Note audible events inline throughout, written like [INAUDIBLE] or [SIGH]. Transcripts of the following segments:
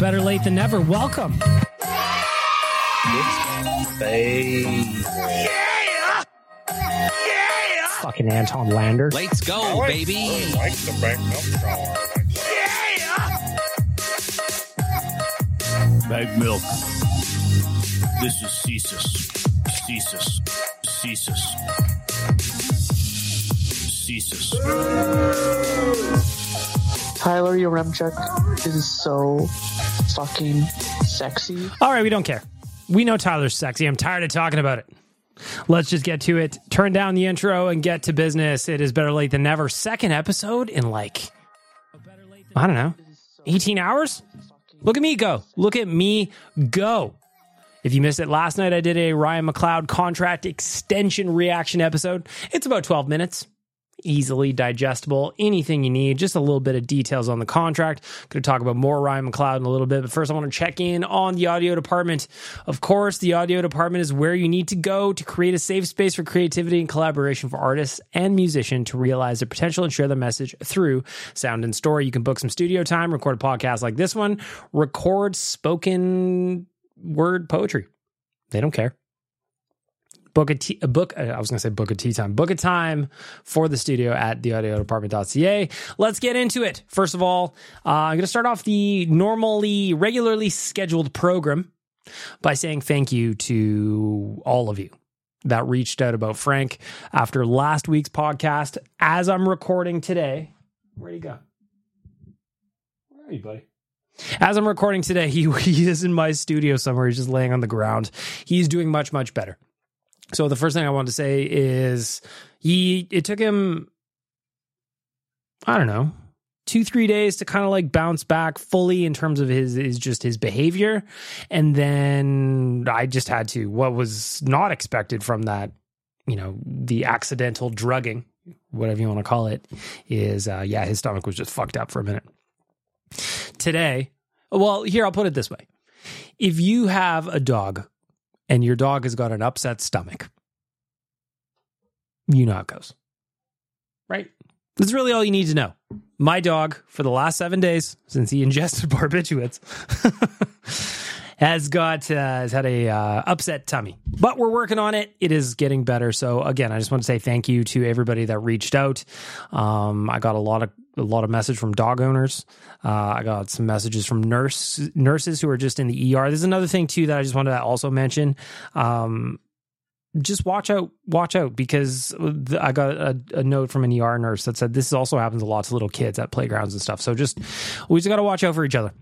Better late than never. Welcome. Yeah! Yeah! Fucking Anton Lander. Let's go, baby. Yeah. Bag milk. This is Cesus. Cesus. Cesus. Cesus. Tyler Yaremchuk is so fucking sexy. All right, we don't care. We know Tyler's sexy. I'm tired of talking about it. Let's just get to it. Turn down the intro and get to business. It is better late than never. Second episode in like, I don't know, 18 hours? Look at me go. Look at me go. If you missed it last night, I did a Ryan McLeod contract extension reaction episode. It's about 12 minutes. Easily digestible, anything you need, just a little bit of details on the contract. Going to talk about more Ryan McLeod in a little bit, but first I want to check in on the audio department. Of course, the audio department is where you need to go to create a safe space for creativity and collaboration for artists and musicians to realize their potential and share their message through sound and story. You can book some studio time, record a podcast like this one, record spoken word poetry. They don't care book a, t- a book uh, i was going to say book a tea time book a time for the studio at the audio theaudiodepartment.ca let's get into it first of all uh, i'm going to start off the normally regularly scheduled program by saying thank you to all of you that reached out about frank after last week's podcast as i'm recording today where'd he go where are you buddy as I'm recording today, [LAUGHS] he, he is in my studio somewhere. He's just laying on the ground. He's doing much, much better. So the first thing I wanted to say is he it took him I don't know, 2 3 days to kind of like bounce back fully in terms of his is just his behavior and then I just had to what was not expected from that, you know, the accidental drugging, whatever you want to call it, is uh yeah, his stomach was just fucked up for a minute. Today, well, here I'll put it this way. If you have a dog and your dog has got an upset stomach, you know how it goes. Right? That's really all you need to know. My dog, for the last seven days since he ingested [LAUGHS] barbiturates, has got uh, has had a uh, upset tummy. But we're working on it. It is getting better. So again, I just want to say thank you to everybody that reached out. Um, I got a lot of a lot of message from dog owners. Uh, I got some messages from nurse nurses who are just in the ER. There's another thing too that I just wanted to also mention. Um, just watch out, watch out, because I got a, a note from an ER nurse that said this also happens a lot to little kids at playgrounds and stuff. So just we just got to watch out for each other.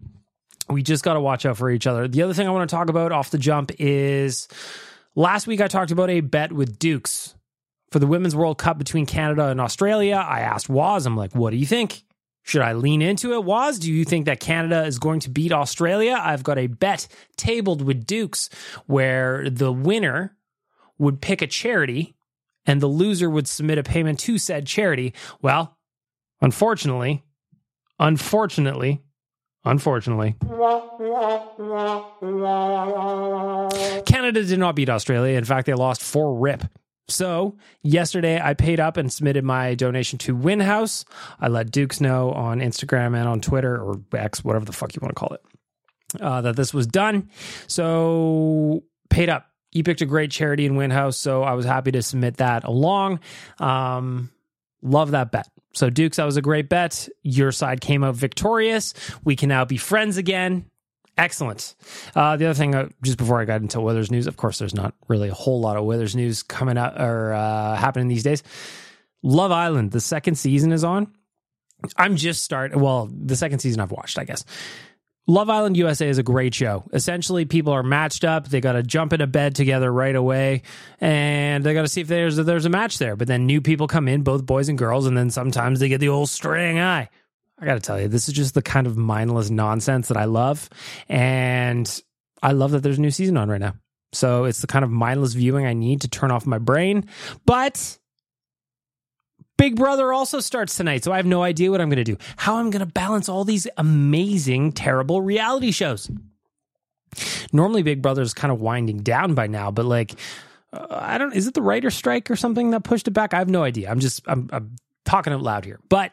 We just got to watch out for each other. The other thing I want to talk about off the jump is last week I talked about a bet with Dooks for the Women's World Cup between Canada and Australia. I asked Waz, I'm like, what do you think? Should I lean into it, Waz? Do you think that Canada is going to beat Australia? I've got a bet tabled with Dooks where the winner would pick a charity and the loser would submit a payment to said charity. Well, unfortunately, unfortunately, unfortunately, Canada did not beat Australia. In fact, they lost four rip. So, yesterday I paid up and submitted my donation to WIN House. I let Dooks know on Instagram and on Twitter or X, whatever the fuck you want to call it, uh, that this was done. So, paid up. You picked a great charity in WIN House, so I was happy to submit that along. Um, love that bet. So, Dooks, that was a great bet. Your side came out victorious. We can now be friends again. Excellent. Uh, the other thing, uh, just before I got into Withers news, of course, there's not really a whole lot of Withers news coming up or uh, happening these days. Love Island, the second season is on. I'm just starting. Well, the second season I've watched, I guess. Love Island USA is a great show. Essentially, people are matched up. They got to jump into bed together right away, and they got to see if there's there's a match there. But then new people come in, both boys and girls, and then sometimes they get the old string eye. I got to tell you, this is just the kind of mindless nonsense that I love. And I love that there's a new season on right now. So it's the kind of mindless viewing I need to turn off my brain. But Big Brother also starts tonight. So I have no idea what I'm going to do, how I'm going to balance all these amazing, terrible reality shows. Normally, Big Brother is kind of winding down by now, but like, uh, I don't, is it the writer strike or something that pushed it back? I have no idea. I'm just, I'm, I'm talking out loud here. But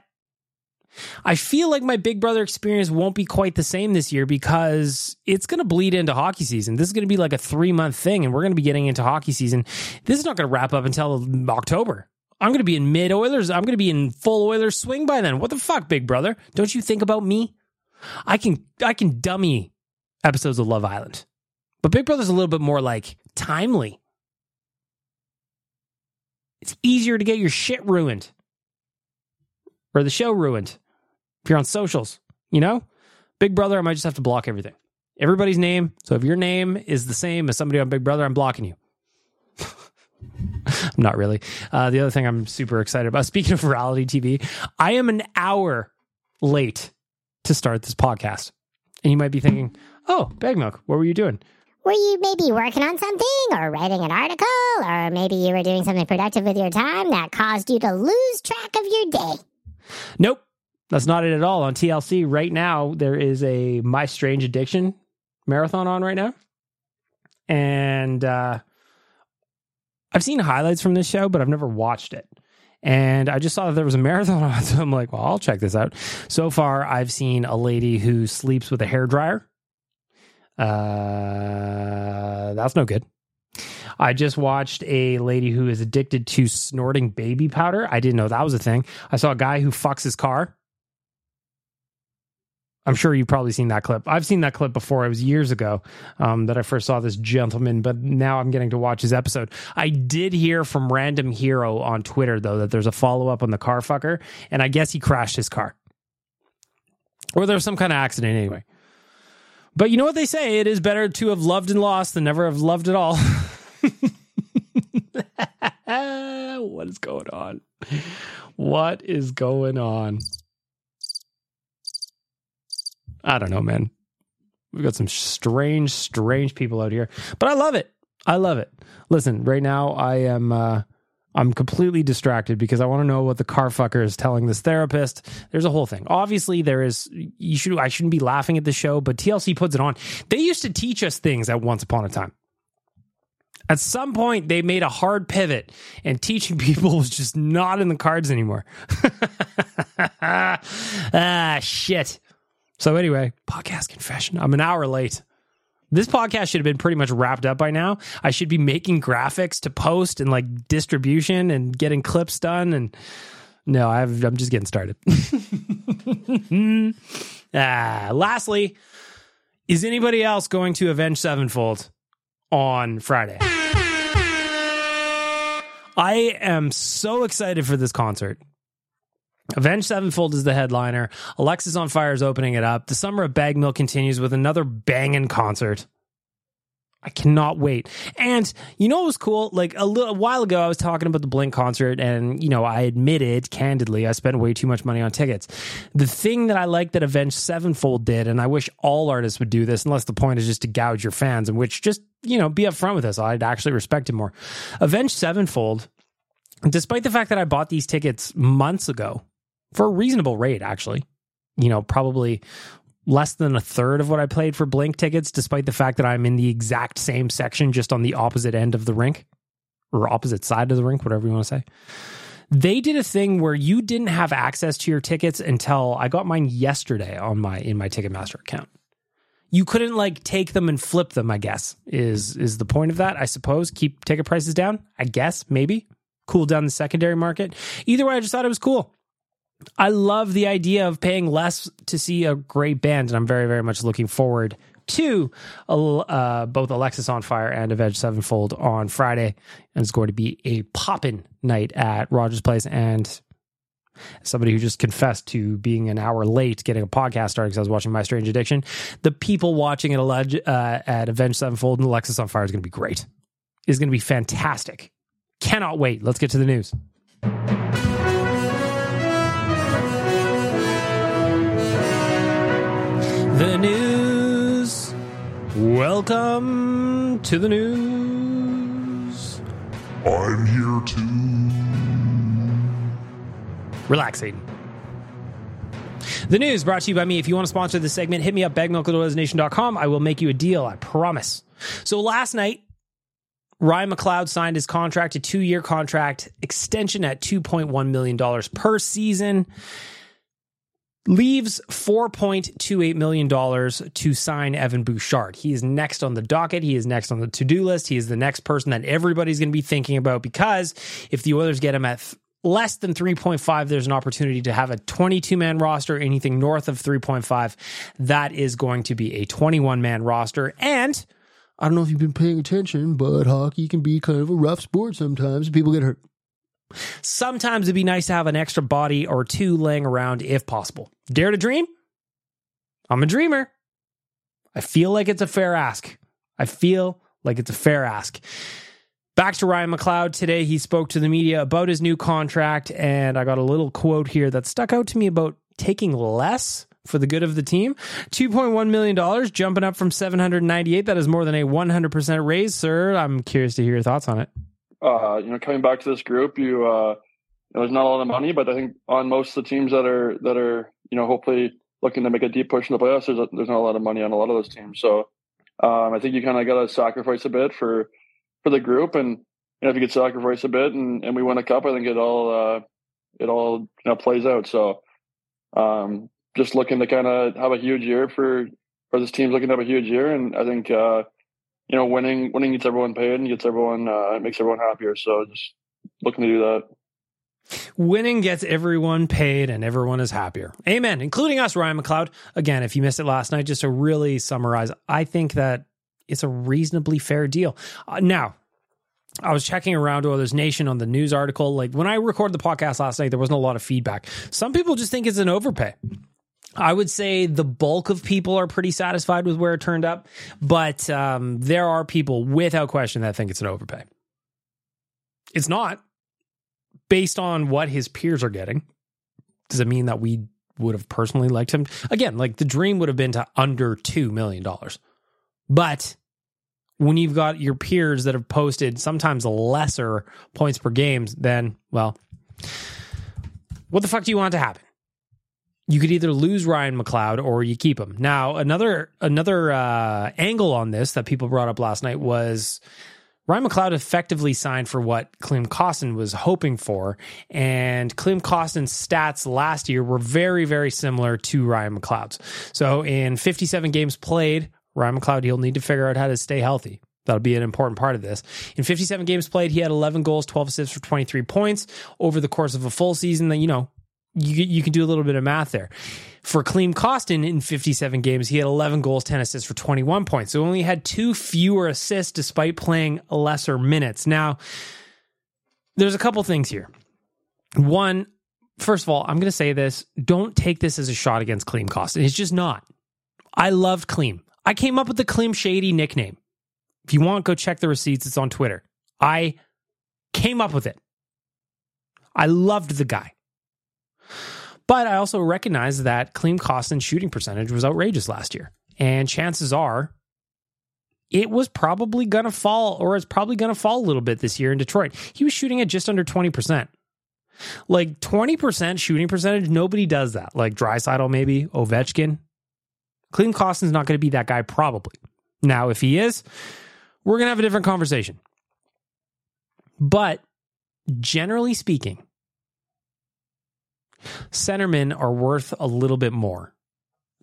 I feel like my Big Brother experience won't be quite the same this year because it's going to bleed into hockey season. This is going to be like a three month thing, and we're going to be getting into hockey season. This is not going to wrap up until October. I'm going to be in mid Oilers. I'm going to be in full Oilers swing by then. What the fuck, Big Brother? Don't you think about me? I can I can dummy episodes of Love Island, but Big Brother's a little bit more like timely. It's easier to get your shit ruined or the show ruined if you're on socials, you know? Big Brother, I might just have to block everything. Everybody's name. So if your name is the same as somebody on Big Brother, I'm blocking you. [LAUGHS] [LAUGHS] not really. Uh, the other thing I'm super excited about, [LAUGHS] speaking of reality TV, I am an hour late to start this podcast. And you might be thinking, oh, Bag Milk, what were you doing? Were you maybe working on something or writing an article or maybe you were doing something productive with your time that caused you to lose track of your day? Nope. That's not it at all. On TLC right now, there is a My Strange Addiction marathon on right now. And uh, I've seen highlights from this show, but I've never watched it. And I just saw that there was a [LAUGHS] marathon on, so I'm like, well, I'll check this out. So far, I've seen a lady who sleeps with a hair dryer. Uh, that's no good. I just watched a lady who is addicted to snorting baby powder. I didn't know that was a thing. I saw a guy who fucks his car. I'm sure you've probably seen that clip. I've seen that clip before. It was years ago um, that I first saw this gentleman, but now I'm getting to watch his episode. I did hear from Random Hero on Twitter, though, that there's a follow up on the car fucker, and I guess he crashed his car. Or there was some kind of accident anyway. But you know what they say? It is better to have loved and lost than never have loved at all. [LAUGHS] what is going on? What is going on? I don't know, man. We've got some strange, strange people out here, but I love it. I love it. Listen, right now I am uh I'm completely distracted because I want to know what the car fucker is telling this therapist. There's a whole thing. Obviously, there is you should I shouldn't be laughing at the show, but TLC puts it on. They used to teach us things at once upon a time. At some point, they made a hard pivot, and teaching [LAUGHS] people was just not in the cards anymore. [LAUGHS] ah, shit. So, anyway, podcast confession. I'm an hour late. This podcast should have been pretty much wrapped up by now. I should be making graphics to post and like distribution and getting clips done. And no, i am just getting started. [LAUGHS] ah, lastly, is anybody else going to Avenged Sevenfold on Friday? I am so excited for this concert. Avenged Sevenfold is the headliner. Alexisonfire is opening it up. The Summer of Bag Milk continues with another banging concert. I cannot wait. And you know what was cool? Like a little a while ago, I was talking about the Blink concert, and you know, I admitted candidly I spent way too much money on tickets. The thing that I like that Avenged Sevenfold did, and I wish all artists would do this, unless the point is just to gouge your fans, and which just you know be upfront with us. I'd actually respect it more. Avenged Sevenfold, despite the fact that I bought these tickets months ago for a reasonable rate, actually, you know, probably less than a third of what I paid for Blink tickets, despite the fact that I'm in the exact same section, just on the opposite end of the rink or opposite side of the rink, whatever you want to say. They did a thing where you didn't have access to your tickets until I got mine yesterday on my in my Ticketmaster account. You couldn't like take them and flip them, I guess. Is is the point of that, I suppose. Keep ticket prices down, I guess, maybe. Cool down the secondary market. Either way, I just thought it was cool. I love the idea of paying less to see a great band, and I'm very, very much looking forward to uh, both Fire and Avenged Sevenfold on Friday. And it's going to be a poppin' night at Rogers Place. And somebody who just confessed to being an hour late getting a podcast started because I was watching My Strange Addiction, the people watching uh, at Avenged Sevenfold and Alexisonfire is going to be great. Is going to be fantastic. Cannot wait. Let's get to the news. The news. Welcome to the news. I'm here too. Relaxing. The news brought to you by me. If you want to sponsor this segment, hit me up, bagmilk.com. I will make you a deal, I promise. So last night, Ryan McLeod signed his contract, a two year contract extension at $2.1 million per season leaves $4.28 million to sign Evan Bouchard. He is next on the docket. He is next on the to do list. He is the next person that everybody's going to be thinking about because if the Oilers get him at th- less than 3.5, there's an opportunity to have a 22 man roster. Anything north of 3.5, that is going to be a 21 man roster. And I don't know if you've been paying attention, but hockey can be kind of a rough sport sometimes. People get hurt. Sometimes it'd be nice to have an extra body or two laying around if possible. Dare to dream? I'm a dreamer. I feel like it's a fair ask. I feel like it's a fair ask. Back to Ryan McLeod today. He spoke to the media about his new contract, and I got a little quote here that stuck out to me about taking less for the good of the team. $2.1 million, jumping up from 798. That is more than a 100% raise, sir. I'm curious to hear your thoughts on it uh, you know, coming back to this group, you, uh, you know, there's not a lot of money, but I think on most of the teams that are that are you know hopefully looking to make a deep push in the playoffs, there's, there's not a lot of money on a lot of those teams. So um, I think you kind of got to sacrifice a bit for for the group, and you know, if you could sacrifice a bit and, and we win a cup, I think it all uh, it all you know plays out. So um, just looking to kind of have a huge year for for this team's looking to have a huge year, and I think uh, you know, winning winning gets everyone paid and gets everyone uh, makes everyone happier. So just looking to do that. Winning gets everyone paid and everyone is happier. Amen. Including us, Ryan McLeod. Again, if you missed it last night, just to really summarize, I think that it's a reasonably fair deal. Uh, now, I was checking around Oilers Nation on the news article. Like when I recorded the podcast last night, there wasn't a lot of feedback. Some people just think it's an overpay. I would say the bulk of people are pretty satisfied with where it turned up, but um, there are people without question that think it's an overpay. It's not based on what his peers are getting. Does it mean that we would have personally liked him? Again, like the dream would have been to under $2 million. But when you've got your peers that have posted sometimes lesser points per games, then, well, what the fuck do you want to happen? You could either lose Ryan McLeod or you keep him. Now, another another uh, angle on this that people brought up last night was Ryan McLeod effectively signed for what Klim Kostin was hoping for, and Klim Kostin's stats last year were very very similar to Ryan McLeod's. So, in 57 games played, Ryan McLeod he'll need to figure out how to stay healthy. That'll be an important part of this. In 57 games played, he had 11 goals, 12 assists for 23 points over the course of a full season. That you know you you can do a little bit of math there. For Klim Kostin in 57 games, he had 11 goals, 10 assists for 21 points. So only had two fewer assists despite playing lesser minutes. Now, there's a couple things here. One, first of all, I'm going to say this don't take this as a shot against Klim Kostin. It's just not. I loved Klim. I came up with the Klim Shady nickname. If you want, go check the receipts. It's on Twitter. I came up with it. I loved the guy. But I also recognize that Klim Kostin's shooting percentage was outrageous last year. And chances are it was probably going to fall, or it's probably going to fall a little bit this year in Detroit. He was shooting at just under 20%. Like 20% shooting percentage, nobody does that. Like Draisaitl, maybe, Ovechkin. Klim Kostin's not going to be that guy, probably. Now, if he is, we're going to have a different conversation. But generally speaking, centermen are worth a little bit more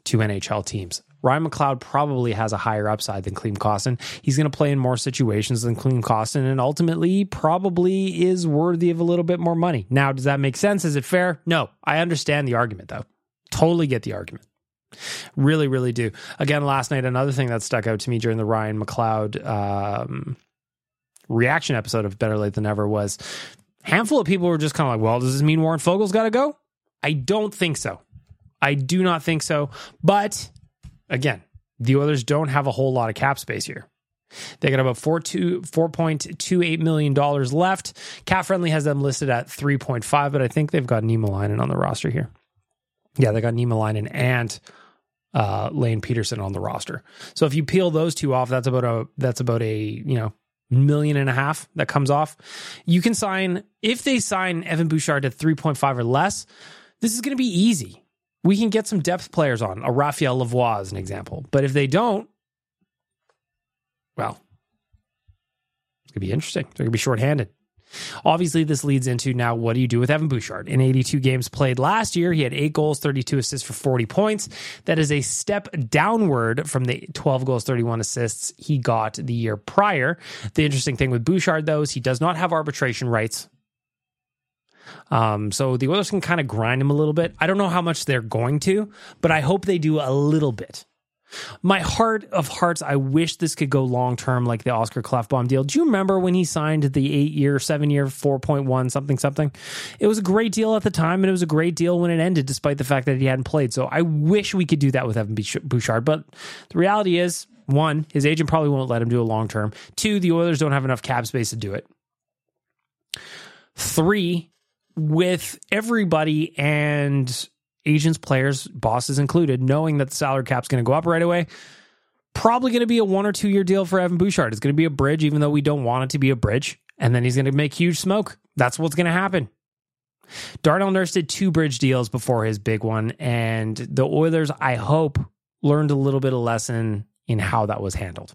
to NHL teams. Ryan McLeod probably has a higher upside than Klim Kostin. He's going to play in more situations than Klim Kostin, and ultimately probably is worthy of a little bit more money. Now, does that make sense? Is it fair? No. I understand the argument, though. Totally get the argument. Really, really do. Again, last night, another thing that stuck out to me during the Ryan McLeod um, reaction episode of Better Lait Than Never was handful of people were just kind of like, well, does this mean Warren Foegele's got to go? I don't think so. I do not think so. But again, the Oilers don't have a whole lot of cap space here. They got about four two four point two eight million dollars left. Cap friendly has them listed at three point five, but I think they've got Niemelainen on the roster here. Yeah, they got Niemelainen and uh, Lane Pederson on the roster. So if you peel those two off, that's about a that's about a you know million and a half that comes off. You can sign if they sign Evan Bouchard to three point five or less. This is going to be easy. We can get some depth players on a Raphael Lavoie as an example. But if they don't, well, it's going to be interesting. They're going to be shorthanded. Obviously, this leads into now what do you do with Evan Bouchard? In 82 games played last year, he had eight goals, 32 assists for 40 points. That is a step downward from the 12 goals, 31 assists he got the year prior. The interesting thing with Bouchard, though, is he does not have arbitration rights. Um, so the Oilers can kind of grind him a little bit. I don't know how much they're going to, but I hope they do a little bit. My heart of hearts, I wish this could go long term like the Oscar Klefbom deal. Do you remember when he signed the eight year, seven year, 4.1 something something? It was a great deal at the time and it was a great deal when it ended, despite the fact that he hadn't played. So I wish we could do that with Evan Bouchard. But the reality is, one, his agent probably won't let him do a long term. Two, the Oilers don't have enough cap space to do it. Three, with everybody and agents, players, bosses included, knowing that the salary cap's going to go up right away, probably going to be a one or two year deal for Evan Bouchard. It's going to be a bridge, even though we don't want it to be a bridge. And then he's going to make huge smoke. That's what's going to happen. Darnell Nurse did two bridge deals before his big one. And the Oilers, I hope, learned a little bit of lesson in how that was handled.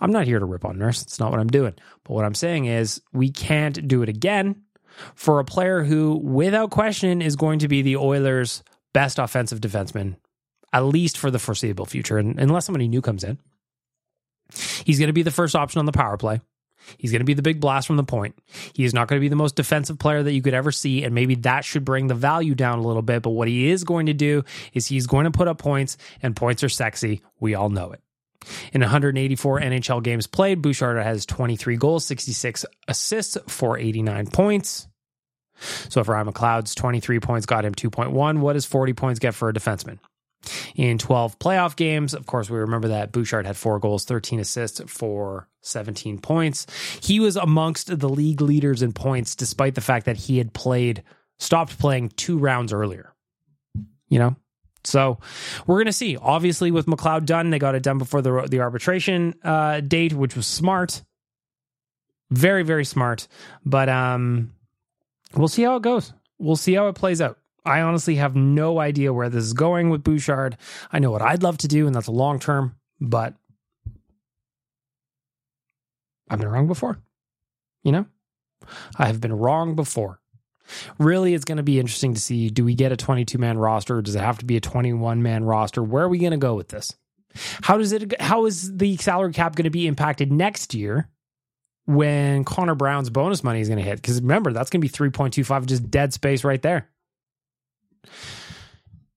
I'm not here to rip on Nurse. It's not what I'm doing. But what I'm saying is we can't do it again for a player who, without question, is going to be the Oilers' best offensive defenseman, at least for the foreseeable future, and, unless somebody new comes in. He's going to be the first option on the power play. He's going to be the big blast from the point. He is not going to be the most defensive player that you could ever see, and maybe that should bring the value down a little bit. But what he is going to do is he's going to put up points, and points are sexy. We all know it. In 184 NHL games played, Bouchard has 23 goals, 66 assists for 89 points. So if Ryan McLeod's 23 points got him 2.1, what does 40 points get for a defenseman? In 12 playoff games, of course, we remember that Bouchard had four goals, 13 assists for 17 points. He was amongst the league leaders in points, despite the fact that he had played, stopped playing two rounds earlier. You know, so we're going to see. Obviously, with McLeod done, they got it done before the the arbitration uh, date, which was smart, very very smart. But um, we'll see how it goes. We'll see how it plays out. I honestly have no idea where this is going with Bouchard. I know what I'd love to do, and that's long term, but I've been wrong before. You know, I have been wrong before. Really, it's going to be interesting to see do we get a 22 man roster does it have to be a 21 man roster? Where are we going to go with this? How does it how is the salary cap going to be impacted next year when Connor Brown's bonus money is going to hit? Because remember, that's going to be 3.25 just dead space right there.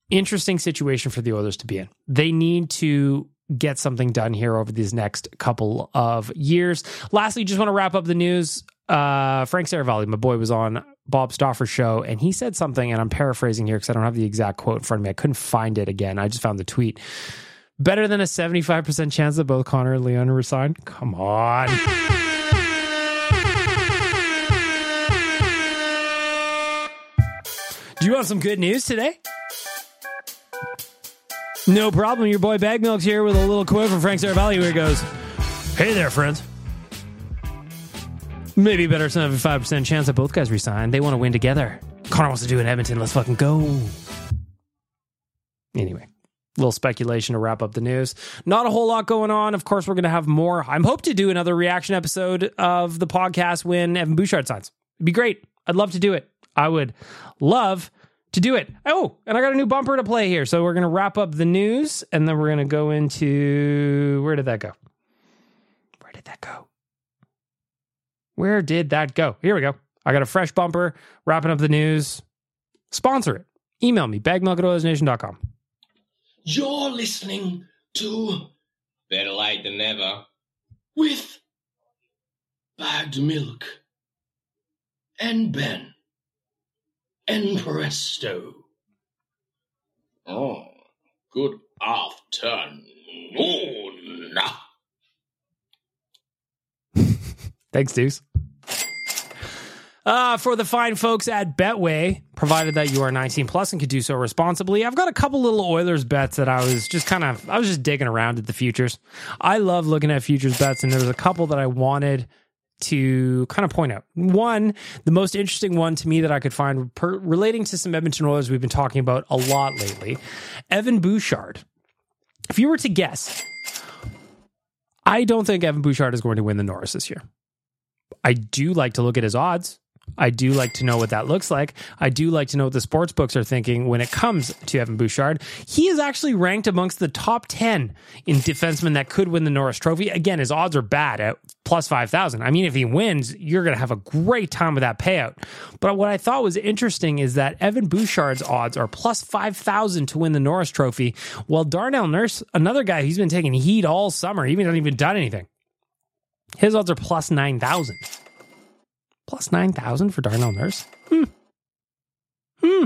Interesting situation for the Oilers to be in. They need to get something done here over these next couple of years. Lastly, just want to wrap up the news. Uh, Frank Seravalli, my boy, was on Bob Stauffer's show, and he said something, and I'm paraphrasing here because I don't have the exact quote in front of me. I couldn't find it again. I just found the tweet. Better than a 75% chance that both Connor and Leon resign? Come on. Do you want some good news today? No problem. Your boy Bag Milk's here with a little quote from Frank Seravalli where he goes, Hey there, friends. Maybe better 75% chance that both guys resign. They want to win together. Connor wants to do it in Edmonton. Let's fucking go. Anyway, little speculation to wrap up the news. Not a whole lot going on. Of course, we're going to have more. I'm hope to do another reaction episode of the podcast when Evan Bouchard signs. It'd be great. I'd love to do it. I would love to do it. Oh, and I got a new bumper to play here. So we're going to wrap up the news and then we're going to go into where did that go? Where did that go? Where did that go? Here we go. I got a fresh bumper wrapping up the news. Sponsor it. Email me, bagmilk at oilersnation.com. You're listening to Better Lait Than Never with Bagged Milk and Ben and Presto. Oh, good afternoon. Thanks, Deuce. Uh, for the fine folks at Betway, provided that you are 19 plus and can do so responsibly, I've got a couple little Oilers bets that I was just kind of, I was just digging around at the futures. I love looking at futures bets, and there was a couple that I wanted to kind of point out. One, the most interesting one to me that I could find per, relating to some Edmonton Oilers we've been talking about a lot lately Evan Bouchard. If you were to guess, I don't think Evan Bouchard is going to win the Norris this year. I do like to look at his odds. I do like to know what that looks like. I do like to know what the sports books are thinking when it comes to Evan Bouchard. He is actually ranked amongst the top 10 in defensemen that could win the Norris Trophy. Again, his odds are bad at plus 5,000. I mean, if he wins, you're going to have a great time with that payout. But what I thought was interesting is that Evan Bouchard's odds are plus 5,000 to win the Norris Trophy, while Darnell Nurse, another guy who's been taking heat all summer, he hasn't even done anything. His odds are plus 9,000 plus 9,000 for Darnell Nurse? Hmm. Hmm.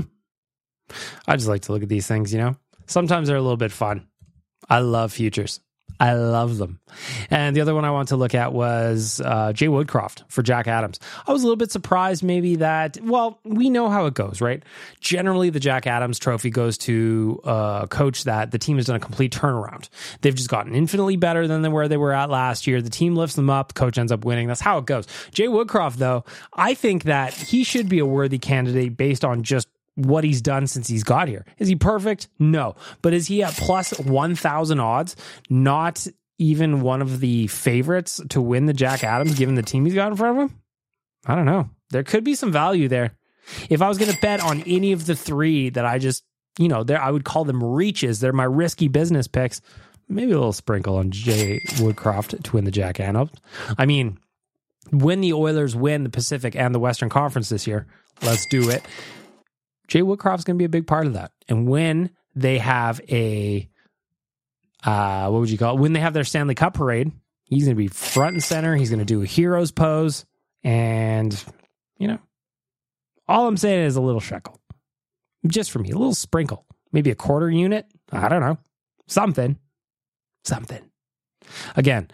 I just like to look at these things, you know? Sometimes they're a little bit fun. I love futures. I love them. And the other one I want to look at was uh, Jay Woodcroft for Jack Adams. I was a little bit surprised, maybe that, well, we know how it goes, right? Generally, the Jack Adams trophy goes to a coach that the team has done a complete turnaround. They've just gotten infinitely better than where they were at last year. The team lifts them up, coach ends up winning. That's how it goes. Jay Woodcroft, though, I think that he should be a worthy candidate based on just what he's done since he's got here. Is he perfect? No. But is he at plus 1,000 odds? Not even one of the favorites to win the Jack Adams given the team he's got in front of him? I don't know. There could be some value there. If I was going to bet on any of the three that I just, you know, there I would call them reaches. They're my risky business picks. Maybe a little sprinkle on Jay Woodcroft to win the Jack Adams. I mean, when the Oilers win the Pacific and the Western Conference this year, let's do it. Jay Woodcroft's going to be a big part of that. And when they have a, uh, what would you call it? When they have their Stanley Cup parade, he's going to be front and center. He's going to do a hero's pose. And, you know, all I'm saying is a little shekel. Just for me, a little sprinkle. Maybe a quarter unit. I don't know. Something. Something. Again,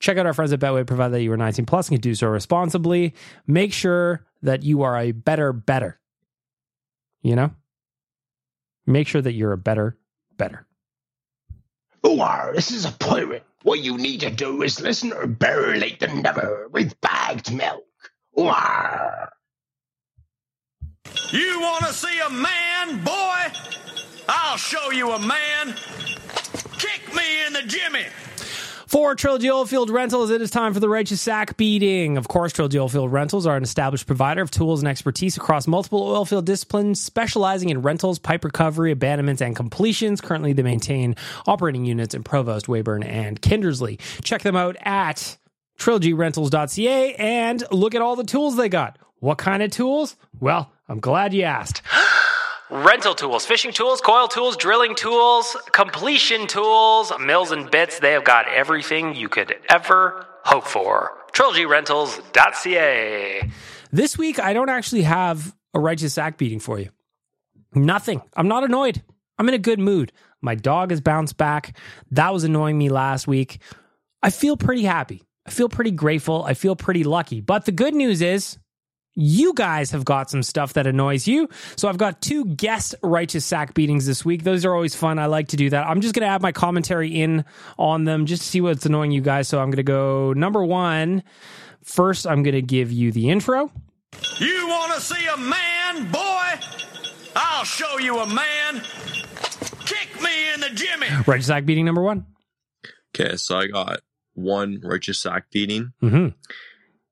check out our friends at Betway, provided that you are 19 plus and can do so responsibly. Make sure that you are a better, better you know? Make sure that you're a better, better. Ooh, ah, this is a pirate. What you need to do is listen to Better Lait Than Never with bagged milk. Ooh. Ah. You want to see a man, boy? I'll show you a man. Kick me in the jimmy. For Trilogy Oilfield Rentals, it is time for the righteous sack beating. Of course, Trilogy Oilfield Rentals are an established provider of tools and expertise across multiple oilfield disciplines, specializing in rentals, pipe recovery, abandonments, and completions. Currently, they maintain operating units in Provost, Weyburn, and Kindersley. Check them out at trilogyrentals.ca and look at all the tools they got. What kind of tools? Well, I'm glad you asked. Rental tools, fishing tools, coil tools, drilling tools, completion tools, mills and bits. They have got everything you could ever hope for. TrilogyRentals.ca. This week, I don't actually have a righteous sack beating for you. Nothing. I'm not annoyed. I'm in a good mood. My dog has bounced back. That was annoying me last week. I feel pretty happy. I feel pretty grateful. I feel pretty lucky. But the good news is, you guys have got some stuff that annoys you. So I've got two guest righteous sack beatings this week. Those are always fun. I like to do that. I'm just going to add my commentary in on them just to see what's annoying you guys. So I'm going to go number one. First, I'm going to give you the intro. You want to see a man, boy? I'll show you a man. Kick me in the jimmy. Righteous sack beating number one. Okay, so I got one righteous sack beating. Mm-hmm.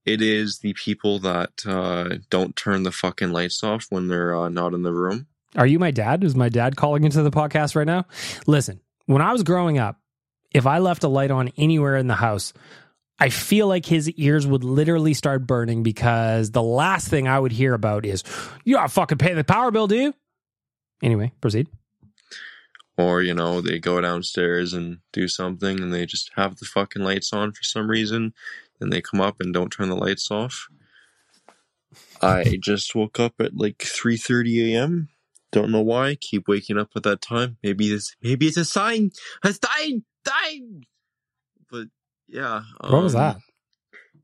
It is the people that uh, don't turn the fucking lights off when they're uh, not in the room. Are you my dad? Is my dad calling into the podcast right now? Listen, when I was growing up, if I left a light on anywhere in the house, I feel like his ears would literally start burning because the last thing I would hear about is, you gotta fucking pay the power bill, do you? Anyway, proceed. Or, you know, they go downstairs and do something and they just have the fucking lights on for some reason. Then they come up and don't turn the lights off. I [LAUGHS] just woke up at like 3:30 a.m. Don't know why. Keep waking up at that time. Maybe it's maybe it's a sign. It's time, time. But yeah. What was um, that?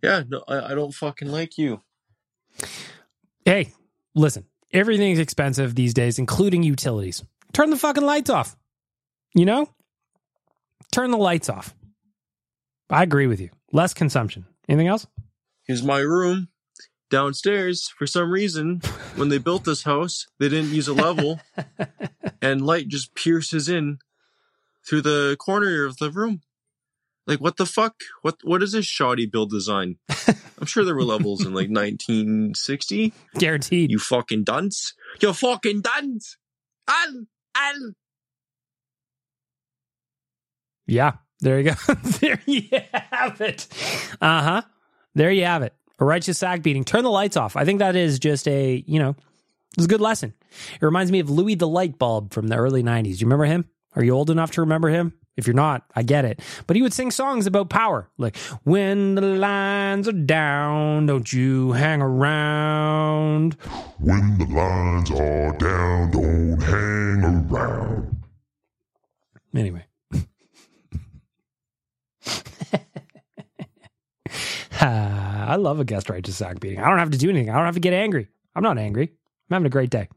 Yeah, no, I, I don't fucking like you. Hey, listen, everything's expensive these days, including utilities. Turn the fucking lights off. You know? Turn the lights off. I agree with you. Less consumption. Anything else? Here's my room downstairs. For some reason, [LAUGHS] when they built this house, they didn't use a level, [LAUGHS] and light just pierces in through the corner of the room. Like what the fuck? What what is this shoddy build design? [LAUGHS] I'm sure there were levels in like 1960. Guaranteed. You fucking dunce. You fucking dunce. Al al. Yeah, there you go. [LAUGHS] there you have it. Uh huh. There you have it. A righteous sack beating. Turn the lights off. I think that is just a, you know, it's a good lesson. It reminds me of Louis the Light Bulb from the early 90s. Do you remember him? Are you old enough to remember him? If you're not, I get it. But he would sing songs about power. Like, when the lines are down, don't you hang around. When the lines are down, don't hang around. Anyway. [SIGHS] I love a guest righteous sack beating. I don't have to do anything. I don't have to get angry. I'm not angry. I'm having a great day.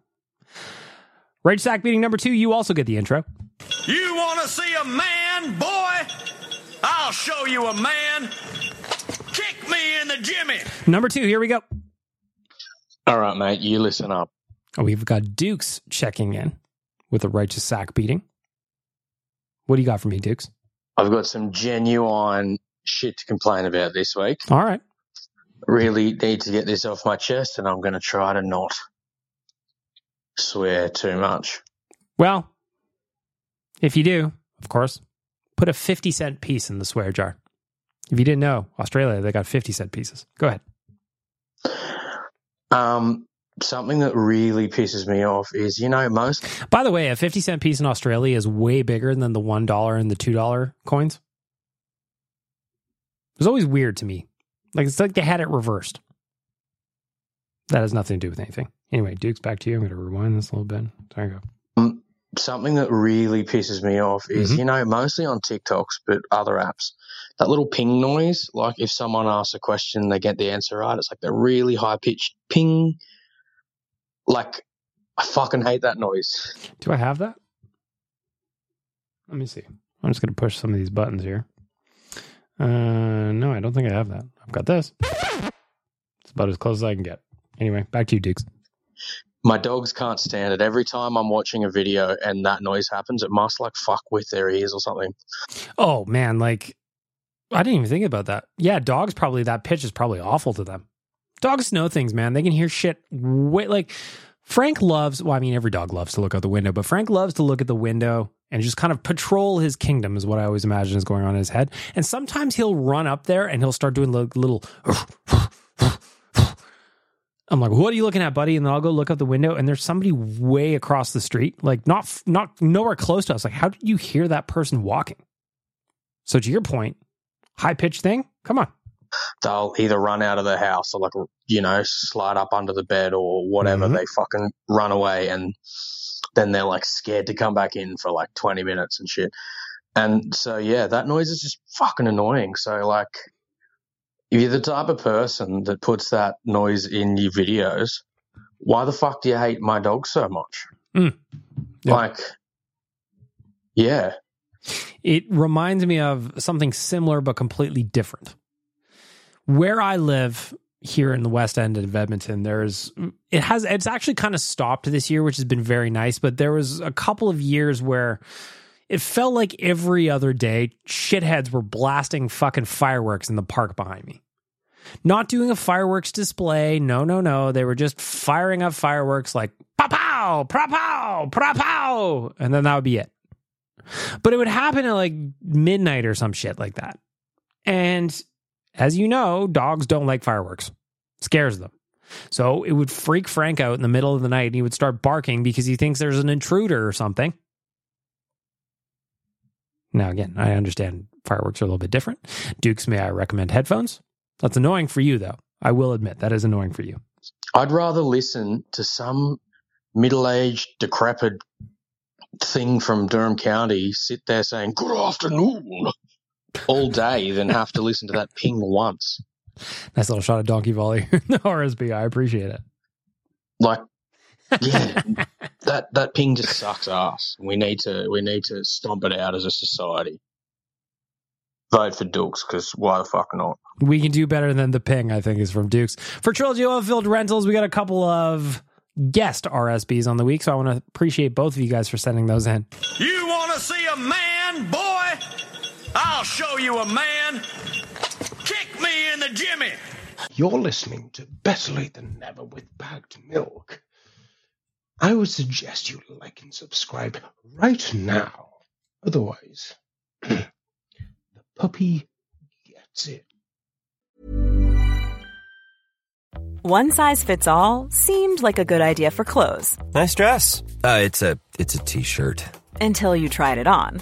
Rage sack beating number two, you also get the intro. You want to see a man, boy? I'll show you a man. Kick me in the jimmy. Number two, here we go. All right, mate, you listen up. Oh, we've got Dooks checking in with a righteous sack beating. What do you got for me, Dooks? I've got some genuine shit to complain about this week. All right. Really need to get this off my chest, and I'm going to try to not swear too much. Well, if you do, of course, put a 50 cent piece in the swear jar. If you didn't know, Australia, they got 50 cent pieces. Go ahead. Um, something that really pisses me off is, you know, most By the way, a 50 cent piece in Australia is way bigger than the $1 and the $2 coins. It was always weird to me. Like, it's like they had it reversed. That has nothing to do with anything. Anyway, Duke's back to you. I'm going to rewind this a little bit. There you go. um, something that really pisses me off is, Mhm. you know, mostly on TikToks, but other apps, that little ping noise. Like if someone asks a question, they get the answer right. It's like the really high pitched ping. Like, I fucking hate that noise. Do I have that? Let me see. I'm just going to push some of these buttons here. Uh, no, I don't think I have that. I've got this. It's about as close as I can get. Anyway, back to you, Dooks. My dogs can't stand it. Every time I'm watching a video and that noise happens, it must like fuck with their ears or something. Oh man, like I didn't even think about that. Yeah, dogs probably that pitch is probably awful to them. Dogs know things, man. They can hear shit way like Frank loves well, I mean every dog loves to look out the window, but Frank loves to look at the window and just kind of patrol his kingdom is what I always imagine is going on in his head. And sometimes he'll run up there and he'll start doing little [LAUGHS] I'm like, what are you looking at, buddy? And then I'll go look out the window, and there's somebody way across the street, like not not nowhere close to us. Like, how did you hear that person walking? So to your point, high pitched thing. Come on, they'll either run out of the house or like you know slide up under the bed or whatever. Mhm. They fucking run away and then they're like scared to come back in for like 20 minutes and shit. And so yeah, that noise is just fucking annoying. So like if you're the type of person that puts that noise in your videos, why the fuck do you hate my dog so much? Mm. Yeah. Like yeah. It reminds me of something similar but completely different. Where I live here in the west end of Edmonton, there's it has it's actually kind of stopped this year, which has been very nice. But there was a couple of years where it felt like every other day shitheads were blasting fucking fireworks in the park behind me. Not doing a fireworks display. No, no, no. They were just firing up fireworks like pow pow, pow pow, pow pow, and then that would be it. But it would happen at like midnight or some shit like that. And as you know, dogs don't like fireworks. Scares them. So it would freak Frank out in the middle of the night and he would start barking because he thinks there's an intruder or something. Now, again, I understand fireworks are a little bit different. Dooks, may I recommend headphones? That's annoying for you, though. I will admit that is annoying for you. I'd rather listen to some middle-aged, decrepit thing from Durham County sit there saying "Good afternoon" all day than have to listen to that ping once. Nice little shot of donkey volley. [LAUGHS] no RSB. I appreciate it. Like, yeah, [LAUGHS] that that ping just sucks ass. We need to we need to stomp it out as a society. Vote for Dooks because why the fuck not? We can do better than the ping, I think, is from Dooks. For Trilogy Oilfield Rentals, we got a couple of guest RSBs on the week, so I want to appreciate both of you guys for sending those in. You want to see a man, boy? I'll show you a man. Kick me in the jimmy. You're listening to Better Lait Than Never with Bagged Milk. I would suggest you like and subscribe right now. Otherwise, [CLEARS THROAT] the puppy gets it. One size fits all seemed like a good idea for clothes Nice dress. Uh, it's a it's a t-shirt. until you tried it on.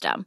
system.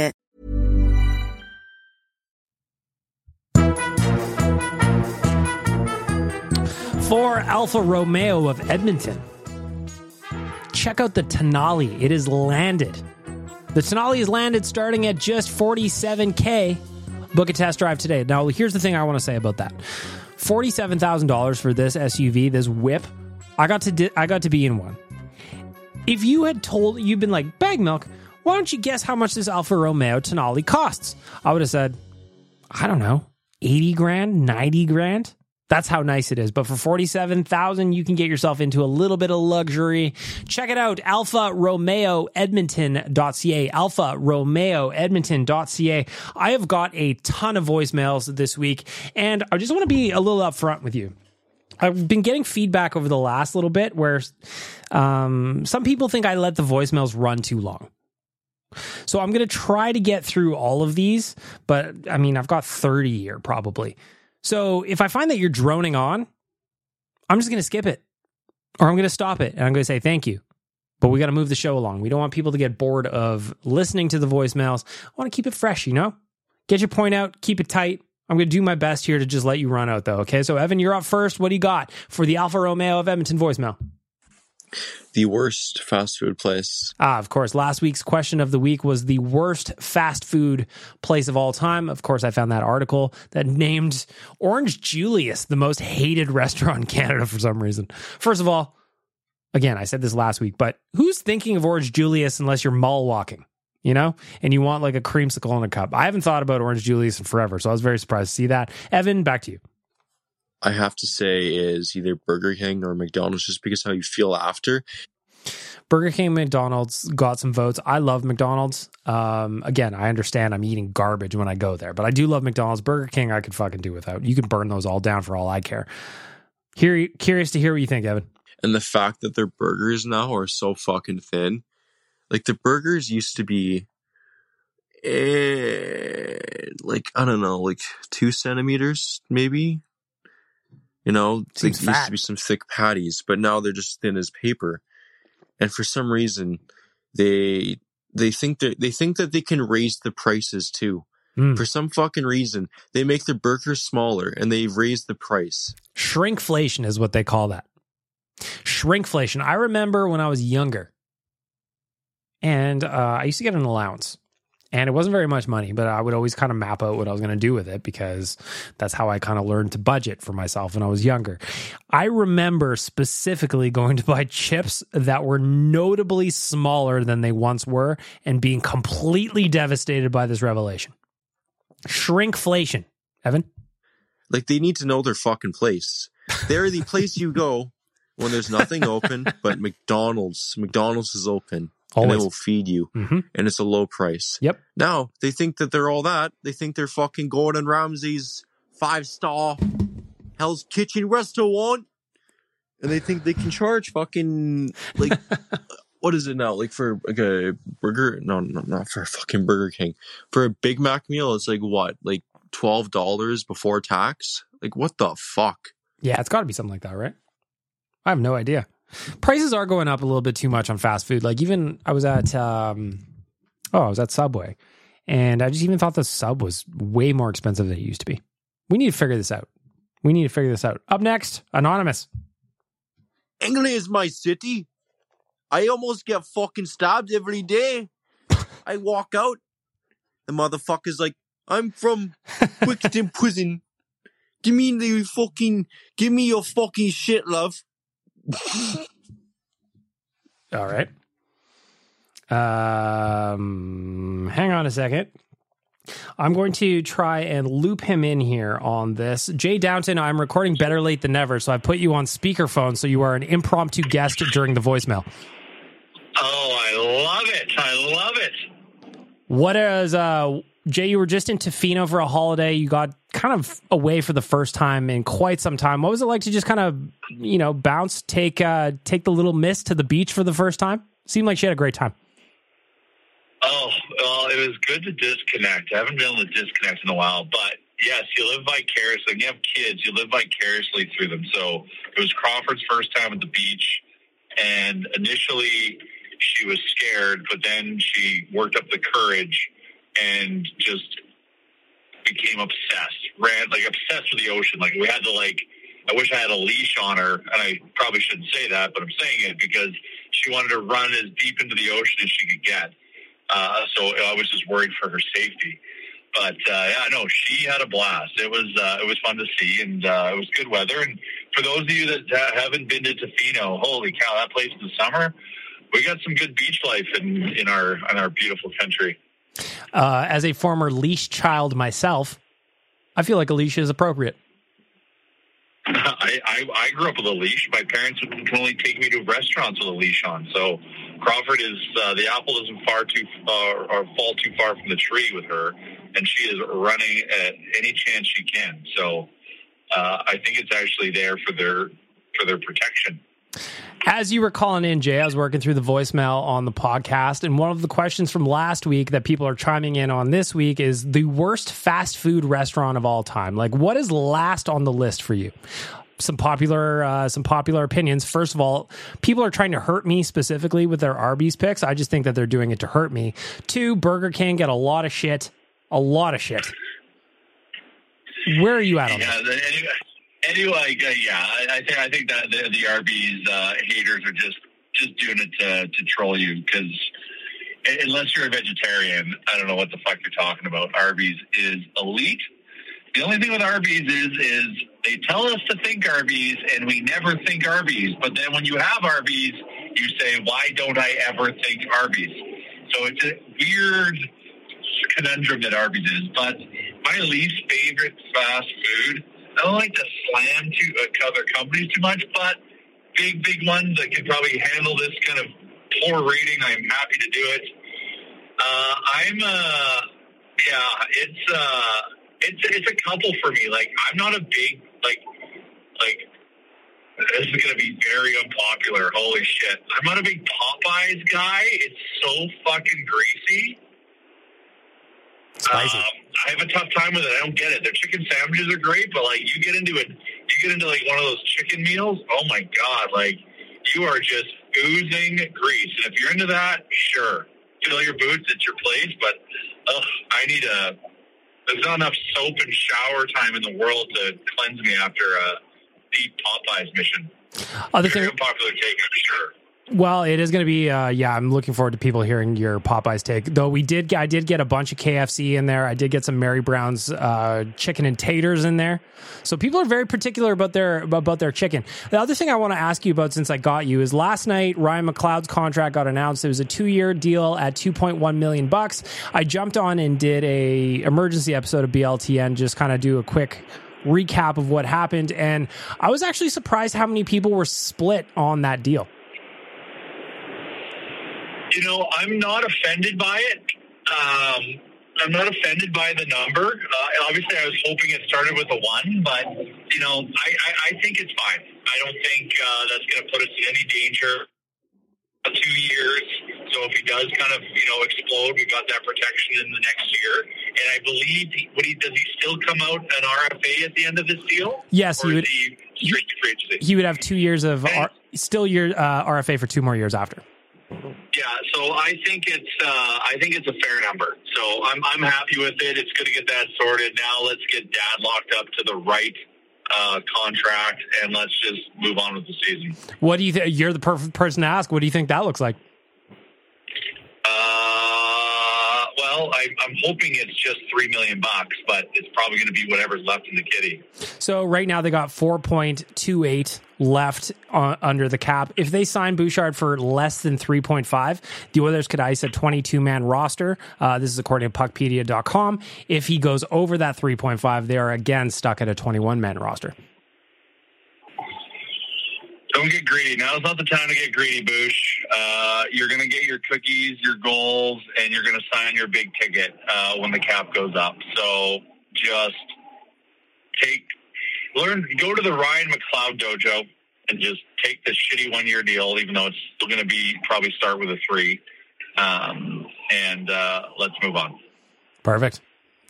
For Alfa Romeo of Edmonton, check out the Tonale. It is landed. The Tonale is landed starting at just 47K. Book a test drive today. Now, here's the thing I want to say about that $47,000 for this SUV, this whip. I got to di- I got to be in one. If you had told you've been like bag milk, why don't you guess how much this Alfa Romeo Tonale costs? I would have said, I don't know, 80 grand, 90 grand. That's how nice it is. But for 47,000, you can get yourself into a little bit of luxury. Check it out. Alfa Romeo Edmonton.ca. Alfa Romeo Edmonton.ca. I have got a ton of voicemails this week and I just want to be a little upfront with you. I've been getting feedback over the last little bit where um, some people think I let the voicemails run too long. So I'm going to try to get through all of these, but I mean, I've got 30 here probably. So if I find that you're droning on, I'm just going to skip it or I'm going to stop it and I'm going to say thank you. But we got to move the show along. We don't want people to get bored of listening to the voicemails. I want to keep it fresh, you know? Get your point out, keep it tight. I'm going to do my best here to just let you run out, though. Okay. So, Evan, you're up first. What do you got for the Alfa Romeo of Edmonton voicemail? The worst fast food place. Ah, of course. Last week's question of the week was the worst fast food place of all time. Of course, I found that article that named Orange Julius the most hated restaurant in Canada for some reason. First of all, again, I said this last week, but who's thinking of Orange Julius unless you're mall walking? You know, and you want like a creamsicle in a cup. I haven't thought about Orange Julius in forever, so I was very surprised to see that. Evan, back to you. I have to say is either Burger King or McDonald's just because how you feel after. Burger King, McDonald's got some votes. I love McDonald's. Um, again, I understand I'm eating garbage when I go there, but I do love McDonald's. Burger King, I could fucking do without. You can burn those all down for all I care. Here, curious to hear what you think, Evan. And the fact that their burgers now are so fucking thin. Like the burgers used to be, eh, like I don't know, like two centimeters maybe. You know, Seems like, used to be some thick patties, but now they're just thin as paper. And for some reason, they they think that they think that they can raise the prices too. Mm. For some fucking reason, they make the burgers smaller and they raise the price. Shrinkflation is what they call that. Shrinkflation. I remember when I was younger, and uh, I used to get an allowance, and it wasn't very much money, but I would always kind of map out what I was going to do with it because that's how I kind of learned to budget for myself when I was younger. I remember specifically going to buy chips that were notably smaller than they once were, and being completely devastated by this revelation. Shrinkflation, Evan. Like they need to know their fucking place. They're the place you go when there's nothing open, but McDonald's. McDonald's is open. And Always. it will feed you. Mhm. And it's a low price. Yep. Now they think that they're all that. They think they're fucking Gordon Ramsay's five star Hell's Kitchen restaurant. And they think they can charge fucking like [LAUGHS] what is it now? Like for like a burger? No, no, not for a fucking Burger King. For a Big Mac meal, it's like what? Like twelve dollars before tax? Like what the fuck? Yeah, it's got to be something like that, right? I have no idea. Prices are going up a little bit too much on fast food. Like even I was at um oh, I was at Subway and I just even thought the sub was way more expensive than it used to be. We need to figure this out. We need to figure this out. Up next, Anonymous. England is my city. I almost get fucking stabbed every day. [LAUGHS] I walk out. The motherfucker's like, I'm from Wickedon [LAUGHS] Prison. Give me the fucking, give me your fucking shit, love. [LAUGHS] All right. Um hang on a second. I'm going to try and loop him in here on this. Jay Downton, I'm recording Better Lait Than Never, so I put you on speakerphone so you are an impromptu guest during the voicemail. Oh, I love it. I love it. What is uh Jay, you were just in Tofino for a holiday. You got kind of away for the first time in quite some time. What was it like to just kind of, you know, bounce, take uh take the little miss to the beach for the first time? Seemed like she had a great time. Oh, well, it was good to disconnect. I haven't been able to disconnect in a while, but yes, you live vicariously. When you have kids, you live vicariously through them. So it was Crawford's first time at the beach, and initially she was scared, but then she worked up the courage and just became obsessed. Ran like obsessed with the ocean. Like we had to like. I wish I had a leash on her, and I probably shouldn't say that, but I'm saying it because she wanted to run as deep into the ocean as she could get. Uh, so I was just worried for her safety. But uh, yeah, no, she had a blast. It was uh, it was fun to see, and uh, it was good weather. And for those of you that haven't been to Tofino, holy cow, that place in the summer, we got some good beach life in in our in our beautiful country. Uh, as a former leash child myself, I feel like a leash is appropriate. [LAUGHS] I, I I grew up with a leash. My parents would only take me to restaurants with a leash on. So Crawford is uh, the apple doesn't far too far or fall too far from the tree with her, and she is running at any chance she can. So uh, I think it's actually there for their for their protection. As you were calling in, Jay, I was working through the voicemail on the podcast, and one of the questions from last week that people are chiming in on this week is the worst fast food restaurant of all time. Like, what is last on the list for you? Some popular, uh, some popular opinions. First of all, people are trying to hurt me specifically with their Arby's picks. I just think that they're doing it to hurt me. Two, Burger King get a lot of shit, a lot of shit. Where are you at on yeah, that? Anyway, uh, yeah, I, I think I think that the, the Arby's uh, haters are just just doing it to to troll you because unless you're a vegetarian, I don't know what the fuck you're talking about. Arby's is elite. The only thing with Arby's is is they tell us to think Arby's, and we never think Arby's. But then when you have Arby's, you say, "Why don't I ever think Arby's?" So it's a weird conundrum that Arby's is. But my least favorite fast food. I don't like to slam to uh, other companies too much, but big, big ones that can probably handle this kind of poor rating. I'm happy to do it. Uh, I'm, uh, yeah, it's, uh, it's, it's a couple for me. Like, I'm not a big, like, like, this is going to be very unpopular. Holy shit. I'm not a big Popeyes guy. It's so fucking greasy. Spicy. Um, I have a tough time with it. I don't get it. Their chicken sandwiches are great, but like you get into it, you get into like one of those chicken meals. Oh my god! Like you are just oozing grease. And if you're into that, sure, fill your boots. It's your place. But ugh, I need a. There's not enough soap and shower time in the world to cleanse me after a deep Popeyes mission. Other Very thing, unpopular take, I'm sure. Well, it is going to be. Uh, yeah, I'm looking forward to people hearing your Popeyes take. Though we did, I did get a bunch of KFC in there. I did get some Mary Brown's uh, chicken and taters in there. So people are very particular about their about their chicken. The other thing I want to ask you about, since I got you, is last night Ryan McLeod's contract got announced. It was a two year deal at 2.1 million bucks. I jumped on and did a emergency episode of BLTN, just kind of do a quick recap of what happened, and I was actually surprised how many people were split on that deal. You know, I'm not offended by it. Um, I'm not offended by the number. Uh, obviously, I was hoping it started with a one, but you know, I, I, I think it's fine. I don't think uh, that's going to put us in any danger. Two years, so if he does kind of you know explode, we've got that protection in the next year. And I believe, he, what he does he still come out an RFA at the end of this deal? Yes, or he is would- he straight to free he would have two years of R- still year uh, RFA for two more years after. Yeah, so I think it's uh, I think it's a fair number. So I'm I'm happy with it. It's going to get that sorted. Now let's get Dad locked up to the right uh, contract, and let's just move on with the season. What do you think? You're the perfect person to ask. What do you think that looks like? Uh, well, I, I'm hoping it's just three million bucks, but it's probably going to be whatever's left in the kitty. So right now they got 4.28 left uh, under the cap. If they sign Bouchard for less than 3.5, the Oilers could ice a 22 man roster. Uh, this is according to puckpedia.com. If he goes over that 3.5, they are again stuck at a 21 man roster. Don't get greedy. Now's not the time to get greedy, Boosh. Uh, you're going to get your cookies, your goals, and you're going to sign your big ticket uh, when the cap goes up. So just take, learn, go to the Ryan McLeod dojo and just take the shitty one year deal, even though it's still going to be probably start with a three. Um, and uh, let's move on. Perfect.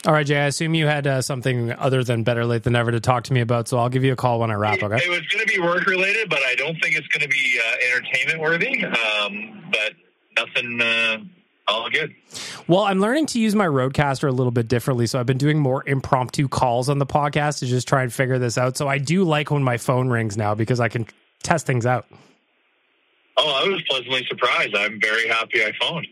All right, Jay, I assume you had uh, something other than Better Lait Than Never to talk to me about, so I'll give you a call when I wrap, okay? It was going to be work related, but I don't think it's going to be uh, entertainment worthy. Um, but nothing, uh, all good. Well, I'm learning to use my RODECaster a little bit differently. So I've been doing more impromptu calls on the podcast to just try and figure this out. So I do like when my phone rings now because I can test things out. Oh, I was pleasantly surprised. I'm very happy I phoned.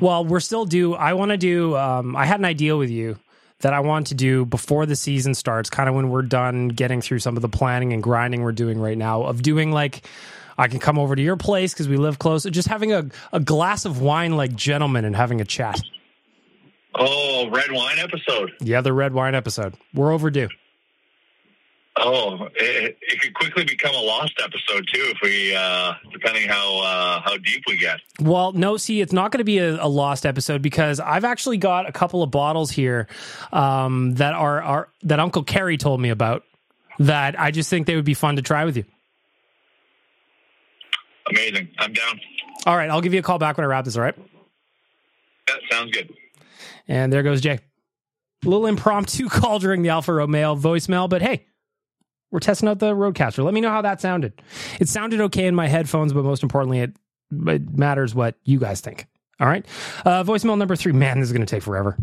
Well, we're still due. I want to do, um, I had an idea with you that I want to do before the season starts, kind of when we're done getting through some of the planning and grinding we're doing right now, of doing like, I can come over to your place because we live close, just having a, a glass of wine like gentlemen and having a chat. Oh, red wine episode. Yeah, the red wine episode. We're overdue. Oh, it, it could quickly become a lost episode too if we, uh, depending how uh, how deep we get. Well, no, see, it's not going to be a, a lost episode because I've actually got a couple of bottles here um, that are, are that Uncle Kerry told me about that I just think they would be fun to try with you. Amazing. I'm down. All right, I'll give you a call back when I wrap this. All right. That sounds good. And there goes Jay. A little impromptu [LAUGHS] call during the Alfa Romeo voicemail, but hey, we're testing out the RODECaster. Let me know how that sounded. It sounded okay in my headphones, but most importantly, it, it matters what you guys think. All right. Uh, voicemail number three. Man, this is going to take forever.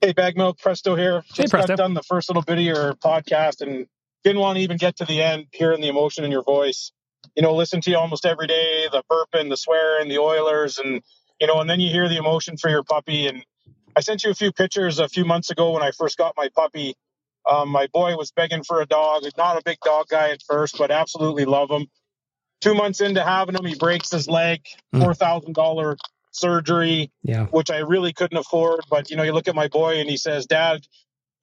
Hey, Bag Milk, Presto here. Just Presto. got done the first little bit of your podcast and didn't want to even get to the end, hearing the emotion in your voice. You know, listen to you almost every day, the burping, the swearing, the Oilers, and, you know, and then you hear the emotion for your puppy. And I sent you a few pictures a few months ago when I first got my puppy. Um, my boy was begging for a dog. Not a big dog guy at first, but absolutely love him. Two months into having him, he breaks his leg, $4,000 surgery Yeah. which I really couldn't afford. But you know, you look at my boy and he says, "Dad,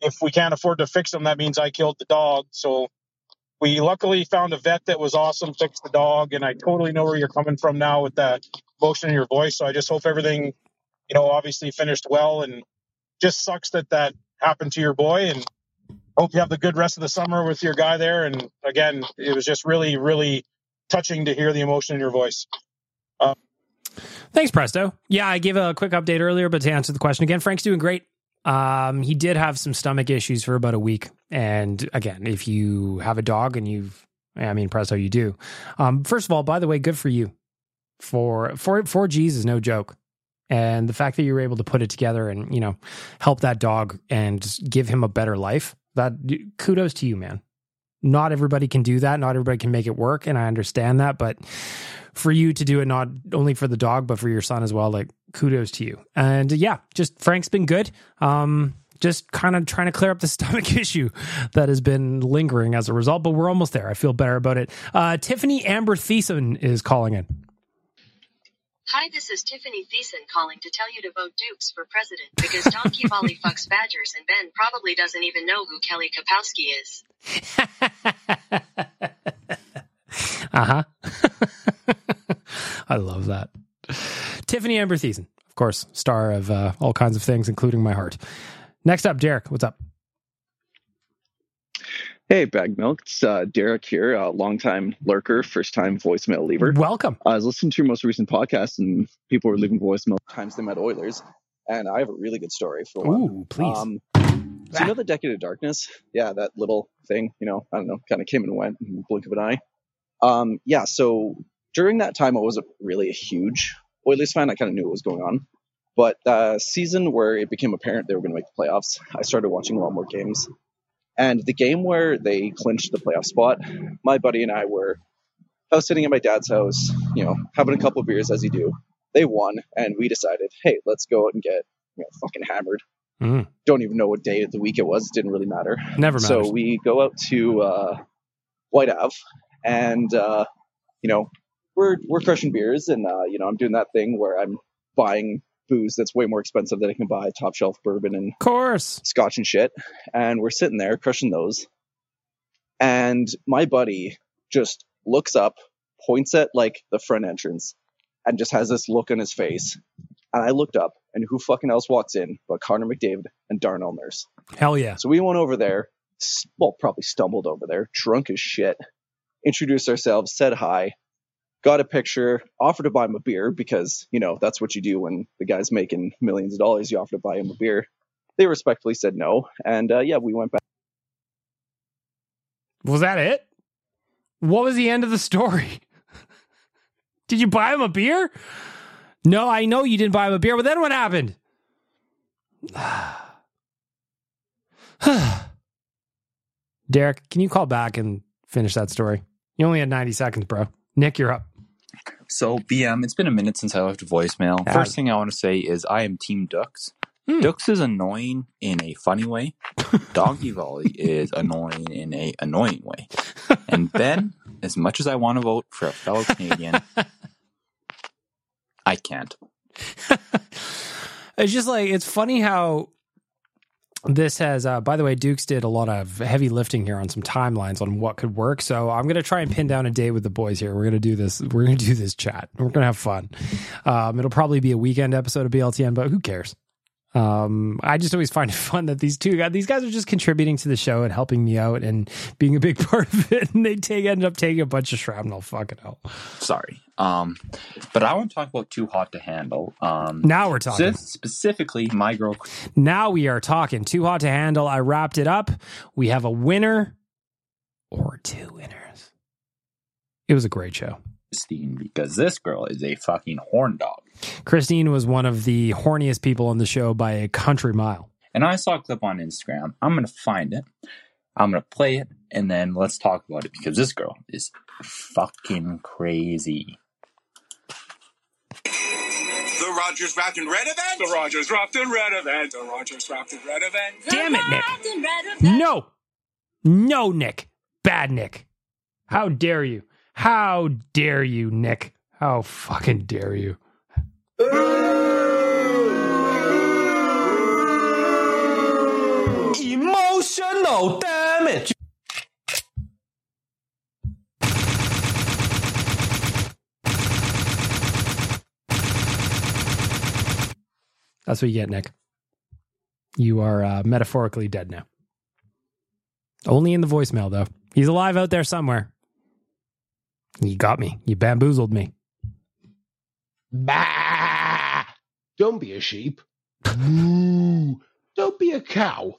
if we can't afford to fix him, that means I killed the dog." So we luckily found a vet that was awesome, fixed the dog, and I totally know where you're coming from now with that emotion in your voice. So I just hope everything, you know, obviously finished well, and just sucks that that happened to your boy, and hope you have the good rest of the summer with your guy there. And again, it was just really, really touching to hear the emotion in your voice. Uh, Thanks, Presto. Yeah, I gave a quick update earlier, but to answer the question again, Frank's doing great. Um, he did have some stomach issues for about a week. And again, if you have a dog and you've, I mean, Presto, you do. Um, first of all, by the way, good for you. For four four G's is no joke. And the fact that you were able to put it together and, you know, help that dog and give him a better life, that kudos to you, man. Not everybody can do that. Not everybody can make it work. And I understand that. But for you to do it, not only for the dog, but for your son as well, like kudos to you. And yeah, just Frank's been good. Um, just kind of trying to clear up the [LAUGHS] stomach issue that has been lingering as a result, but we're almost there. I feel better about it. Uh, Tiffany Amber Thiessen is calling in. Hi, this is Tiffany Thiessen calling to tell you to vote Dukes for president because Donkey Volley [LAUGHS] fucks Badgers and Ben probably doesn't even know who Kelly Kapowski is. [LAUGHS] Uh huh. [LAUGHS] I love that. Tiffany Amber Thiessen, of course, star of uh, all kinds of things, including my heart. Next up, Derek. What's up? Hey, Bag Milk. It's uh, Derek here, a longtime lurker, first time voicemail leaver. Welcome. I was listening to your most recent podcast, and people were leaving voicemail times they met Oilers. And I have a really good story for one. Ooh, please. Um, so you know the Decade of Darkness? Yeah, that little thing, you know, I don't know, kind of came and went in the blink of an eye. Um, yeah, so during that time, I wasn't really a huge Oilers fan. I kind of knew what was going on. But uh, season where it became apparent they were going to make the playoffs, I started watching a lot more games. And the game where they clinched the playoff spot, my buddy and I were, I was sitting at my dad's house, you know, having a couple of beers as you do. They won, and we decided, hey, let's go out and get, you know, fucking hammered. Mm. Don't even know what day of the week it was. It didn't really matter. Never matters. So we go out to uh, White Ave, and uh, you know, we're we're crushing beers, and uh, you know, I'm doing that thing where I'm buying booze that's way more expensive than I can buy top shelf bourbon and Of course. scotch and shit. And we're sitting there crushing those. And my buddy just looks up, points at like the front entrance, and just has this look on his face. And I looked up, and who fucking else walks in but Connor McDavid and Darnell Nurse? Hell yeah. So we went over there, well, probably stumbled over there, drunk as shit, introduced ourselves, said hi, got a picture, offered to buy him a beer because, you know, that's what you do when the guy's making millions of dollars. You offer to buy him a beer. They respectfully said no. And uh, yeah, we went back. Was that it? What was the end of the story? [LAUGHS] Did you buy him a beer? No, I know you didn't buy him a beer, but then what happened? [SIGHS] [SIGHS] Derek, can you call back and finish that story? You only had 90 seconds, bro. Nick, you're up. So, BM, it's been a minute since I left a voicemail. Yeah. First thing I want to say is I am Team Dooks. Hmm. Dooks is annoying in a funny way. [LAUGHS] Donkey Volley is annoying in a annoying way. And Ben, as much as I want to vote for a fellow Canadian, [LAUGHS] I can't. It's just like it's funny how this has, uh, by the way, Dooks did a lot of heavy lifting here on some timelines on what could work. So I'm going to try and pin down a day with the boys here. We're going to do this. We're going to do this chat. We're going to have fun. Um, it'll probably be a weekend episode of BLTN, but who cares? Um, I just always find it [LAUGHS] fun that these two guys, these guys are just contributing to the show and helping me out and being a big [LAUGHS] part of it. And they take end up taking a bunch of shrapnel. Fucking hell. Sorry. Um, but I want to talk about Too Hot to Handle. Um, Now we're talking. specifically, my girl Now we are talking. Too hot to handle. I wrapped it up. We have a winner or two winners. It was a great show. Christine, because this girl is a fucking horn dog. Christine was one of the horniest people on the show by a country mile. And I saw a clip on Instagram. I'm going to find it. I'm going to play it, and then let's talk about it because this girl is fucking crazy. The Rogers Wrapped in Red event. The Rogers Wrapped in Red event. The Rogers Wrapped in Red event. Damn it, Nick. No. No, Nick. Bad Nick. How dare you? How dare you, Nick? How fucking dare you? Emotional damage. That's what you get, Nick. You are uh, metaphorically dead now. Only in the voicemail, though. He's alive out there somewhere. You got me. You bamboozled me. Bah! Don't be a sheep. Don't be a cow.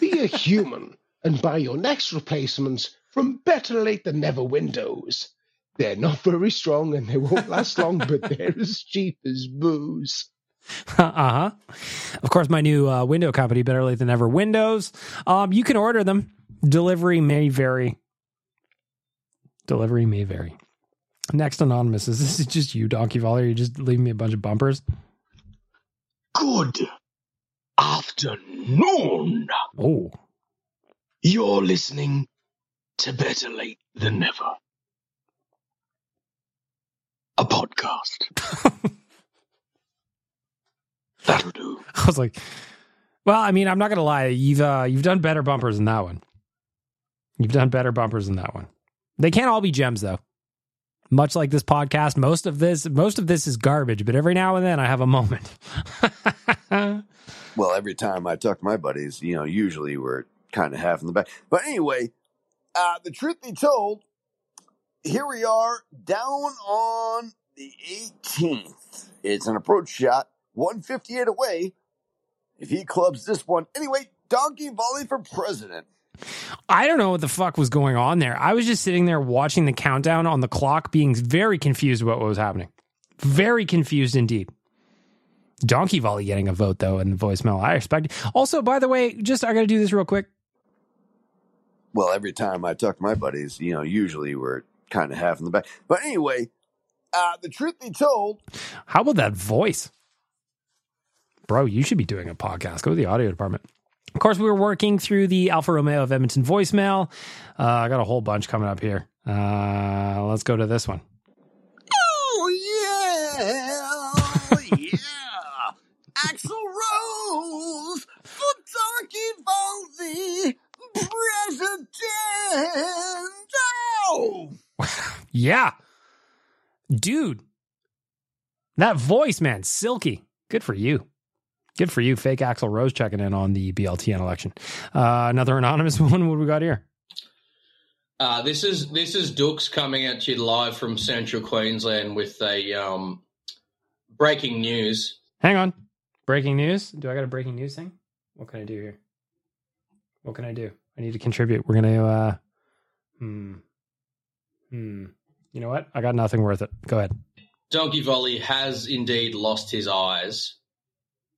Be a [LAUGHS] human and buy your next replacements from Better Lait Than Never Windows. They're not very strong and they won't last long, but they're as cheap as booze. [LAUGHS] uh huh. Of course, my new uh, window company, Better Lait Than Never Windows. Um, you can order them. Delivery may vary. Delivery may vary. Next anonymous is [LAUGHS] this is just you, Donkey Volley? You just leaving me a bunch of bumpers? Good afternoon. Oh. You're listening to Better Lait Than Never. A podcast. [LAUGHS] That'll do. I was like, well, I mean, I'm not gonna lie. You've uh, you've done better bumpers than that one. You've done better bumpers than that one. They can't all be gems though. Much like this podcast, most of this most of this is garbage, but every now and then I have a moment. [LAUGHS] Well, every time I talk to my buddies, you know, usually we're kind of half in the back. But anyway, uh, the truth be told, here we are down on the 18th. It's an approach shot, 158 away. If he clubs this one, anyway, donkey volley for president. I don't know what the fuck was going on there. I was just sitting there watching the countdown on the clock, being very confused about what was happening. Very confused indeed. Donkey Volley getting a vote though in the voicemail. I expect. Also, by the way, just I got to do this real quick. Well, every time I talk to my buddies, you know, usually we're kind of half in the back. But anyway, uh, the truth be told, How about that voice, bro? You should be doing a podcast. Go to the audio department. Of course, we were working through the Alfa Romeo of Edmonton voicemail. Uh, I got a whole bunch coming up here. Uh, let's go to this one. Oh yeah, [LAUGHS] yeah, Axl Rose for Donkey Volley president. Oh, [LAUGHS] Yeah, dude, that voice, man, silky. Good for you. Good for you, fake Axl Rose checking in on the BLTN election. Uh, another anonymous [LAUGHS] one. What do we got here? Uh, this is this is Dooks coming at you live from Central Queensland with a um, breaking news. Hang on. Breaking news. Do I got a breaking news thing? What can I do here? What can I do? I need to contribute. We're gonna. uh Hmm. Hmm. You know what? I got nothing worth it. Go ahead. Donkey Volley has indeed lost his eyes.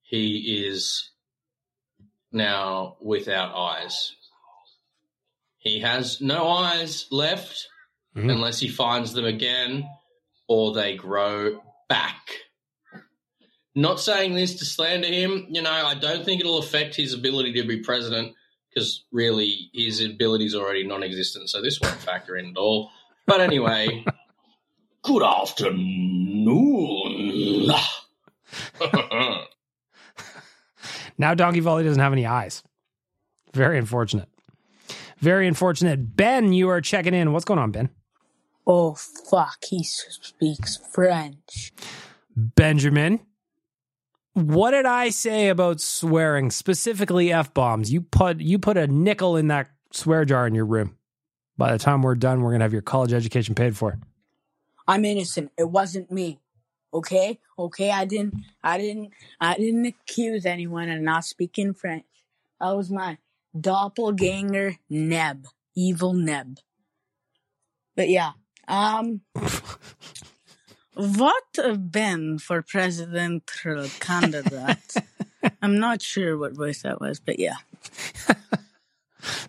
He is now without eyes. He has no eyes left Mhm. unless he finds them again or they grow back. Not saying this to slander him, you know, I don't think it'll affect his ability to be president because really his ability is already non existent, so this won't factor in at all. But anyway, [LAUGHS] good afternoon. [LAUGHS] [LAUGHS] Now Donkey Volley doesn't have any eyes. Very unfortunate. Very unfortunate. Ben, you are checking in. What's going on, Ben? Oh fuck, he speaks French. Benjamin, what did I say about swearing, specifically f bombs? You put you put a nickel in that swear jar in your room. By the time we're done, we're gonna have your college education paid for. I'm innocent. It wasn't me. Okay? Okay, I didn't I didn't I didn't accuse anyone of not speaking French. That was my doppelganger Neb. Evil Neb. But yeah. Um what a Ben for presidential candidate. [LAUGHS] I'm not sure what voice that was, but yeah. [LAUGHS]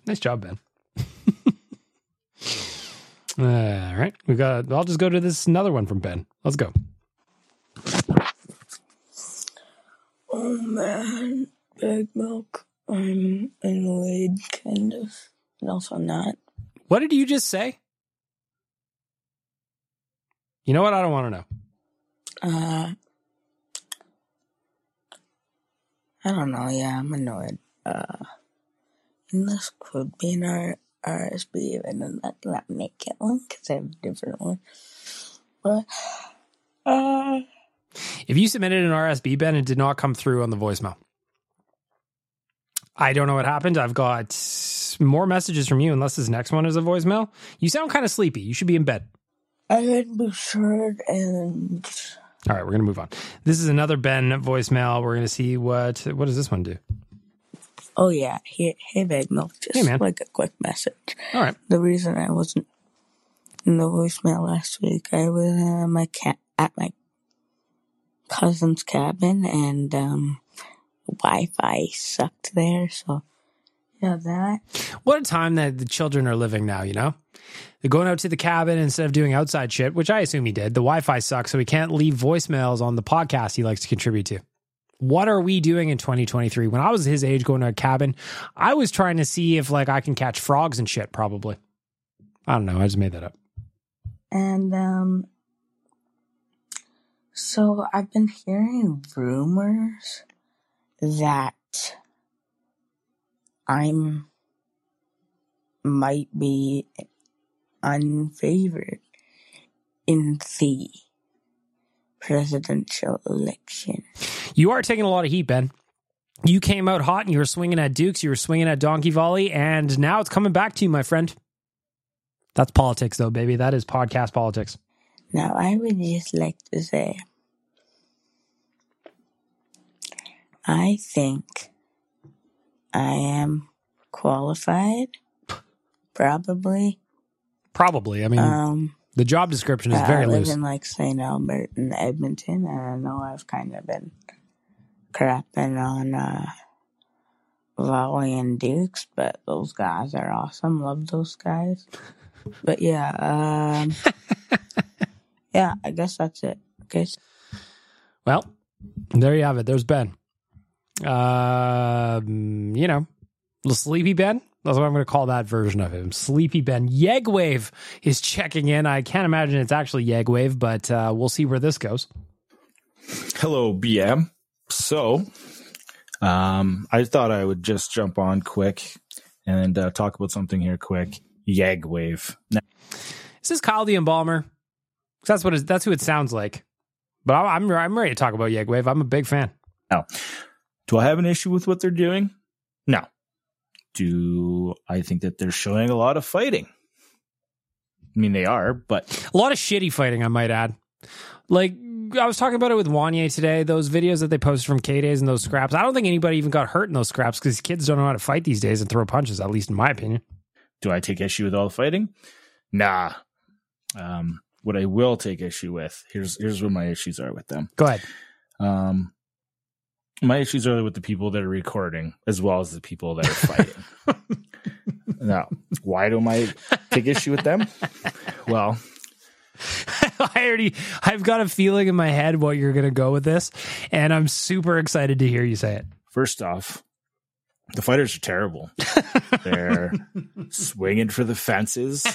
Nice job, Ben. [LAUGHS] All right, we got. I'll just go to this another one from Ben. Let's go. Oh man, Big Milk. I'm annoyed, kind of, and also not. What did you just say? You know what? I don't want to know. Uh, I don't know. Yeah, I'm annoyed. Uh, and this could be an R- RSB, and that not make it one because I have a different one. But uh, If you submitted an RSB, Ben, it did not come through on the voicemail. I don't know what happened. I've got more messages from you, unless this next one is a voicemail. You sound kind of sleepy. You should be in bed. I be sure and All right, we're gonna move on. This is another Ben voicemail. We're gonna see what what does this one do. oh yeah, hey, hey, Big Milk. Just Hey, man. like a quick message. All right. The reason I wasn't in the voicemail last week, I was uh, my cat at my cousin's cabin, and um, Wi-Fi sucked there. So yeah, that. What a time that the children are living now, you know? They're going out to the cabin instead of doing outside shit, which I assume he did. The Wi Fi sucks, so he can't leave voicemails on the podcast he likes to contribute to. What are we doing in 2023? When I was his age going to a cabin, I was trying to see if like I can catch frogs and shit, probably. I don't know. I just made that up. And um so I've been hearing rumors that I'm might be unfavored in the presidential election. You are taking a lot of heat, Ben. You came out hot and you were swinging at Dooks, you were swinging at Donkey Volley, and now it's coming back to you, my friend. That's politics, though, baby. That is podcast politics. Now I would just like to say I think I am qualified. Probably. Probably. I mean, Um, the job description is very I live loose. in like St. Albert and Edmonton, and I know I've kind of been crapping on uh, Volley and Dooks, but those guys are awesome. Love those guys. But yeah, um, [LAUGHS] yeah, I guess that's it. Okay. Well, there you have it. There's Ben. Um, you know, sleepy Ben. That's what I'm going to call that version of him. Sleepy Ben. Yegwave is checking in. I can't imagine it's actually Yegwave, but uh, we'll see where this goes. Hello, BM. So, um, I thought I would just jump on quick and uh, talk about something here quick. Yegwave. Now, Is this Kyle the Embalmer? That's what it, that's who it sounds like. But I'm I'm, I'm ready to talk about Yegwave. I'm a big fan. now, do I have an issue with what they're doing? No. Do I think that they're showing a lot of fighting? I mean, they are, but A lot of shitty fighting, I might add. Like I was talking about it with Wanye today. Those videos that they posted from K Days and those scraps. I don't think anybody even got hurt in those scraps because kids don't know how to fight these days and throw punches. At least in my opinion. do I take issue with all the fighting? Nah. Um, what I will take issue with here's here's what my issues are with them. Go ahead. Um, my issues are with the people that are recording as well as the people that are fighting. [LAUGHS] now, why do I take issue with them? Well, [LAUGHS] I already I've got a feeling in my head what you're going to go with this, and I'm super excited to hear you say it. first off, the fighters are terrible. [LAUGHS] They're swinging for the fences.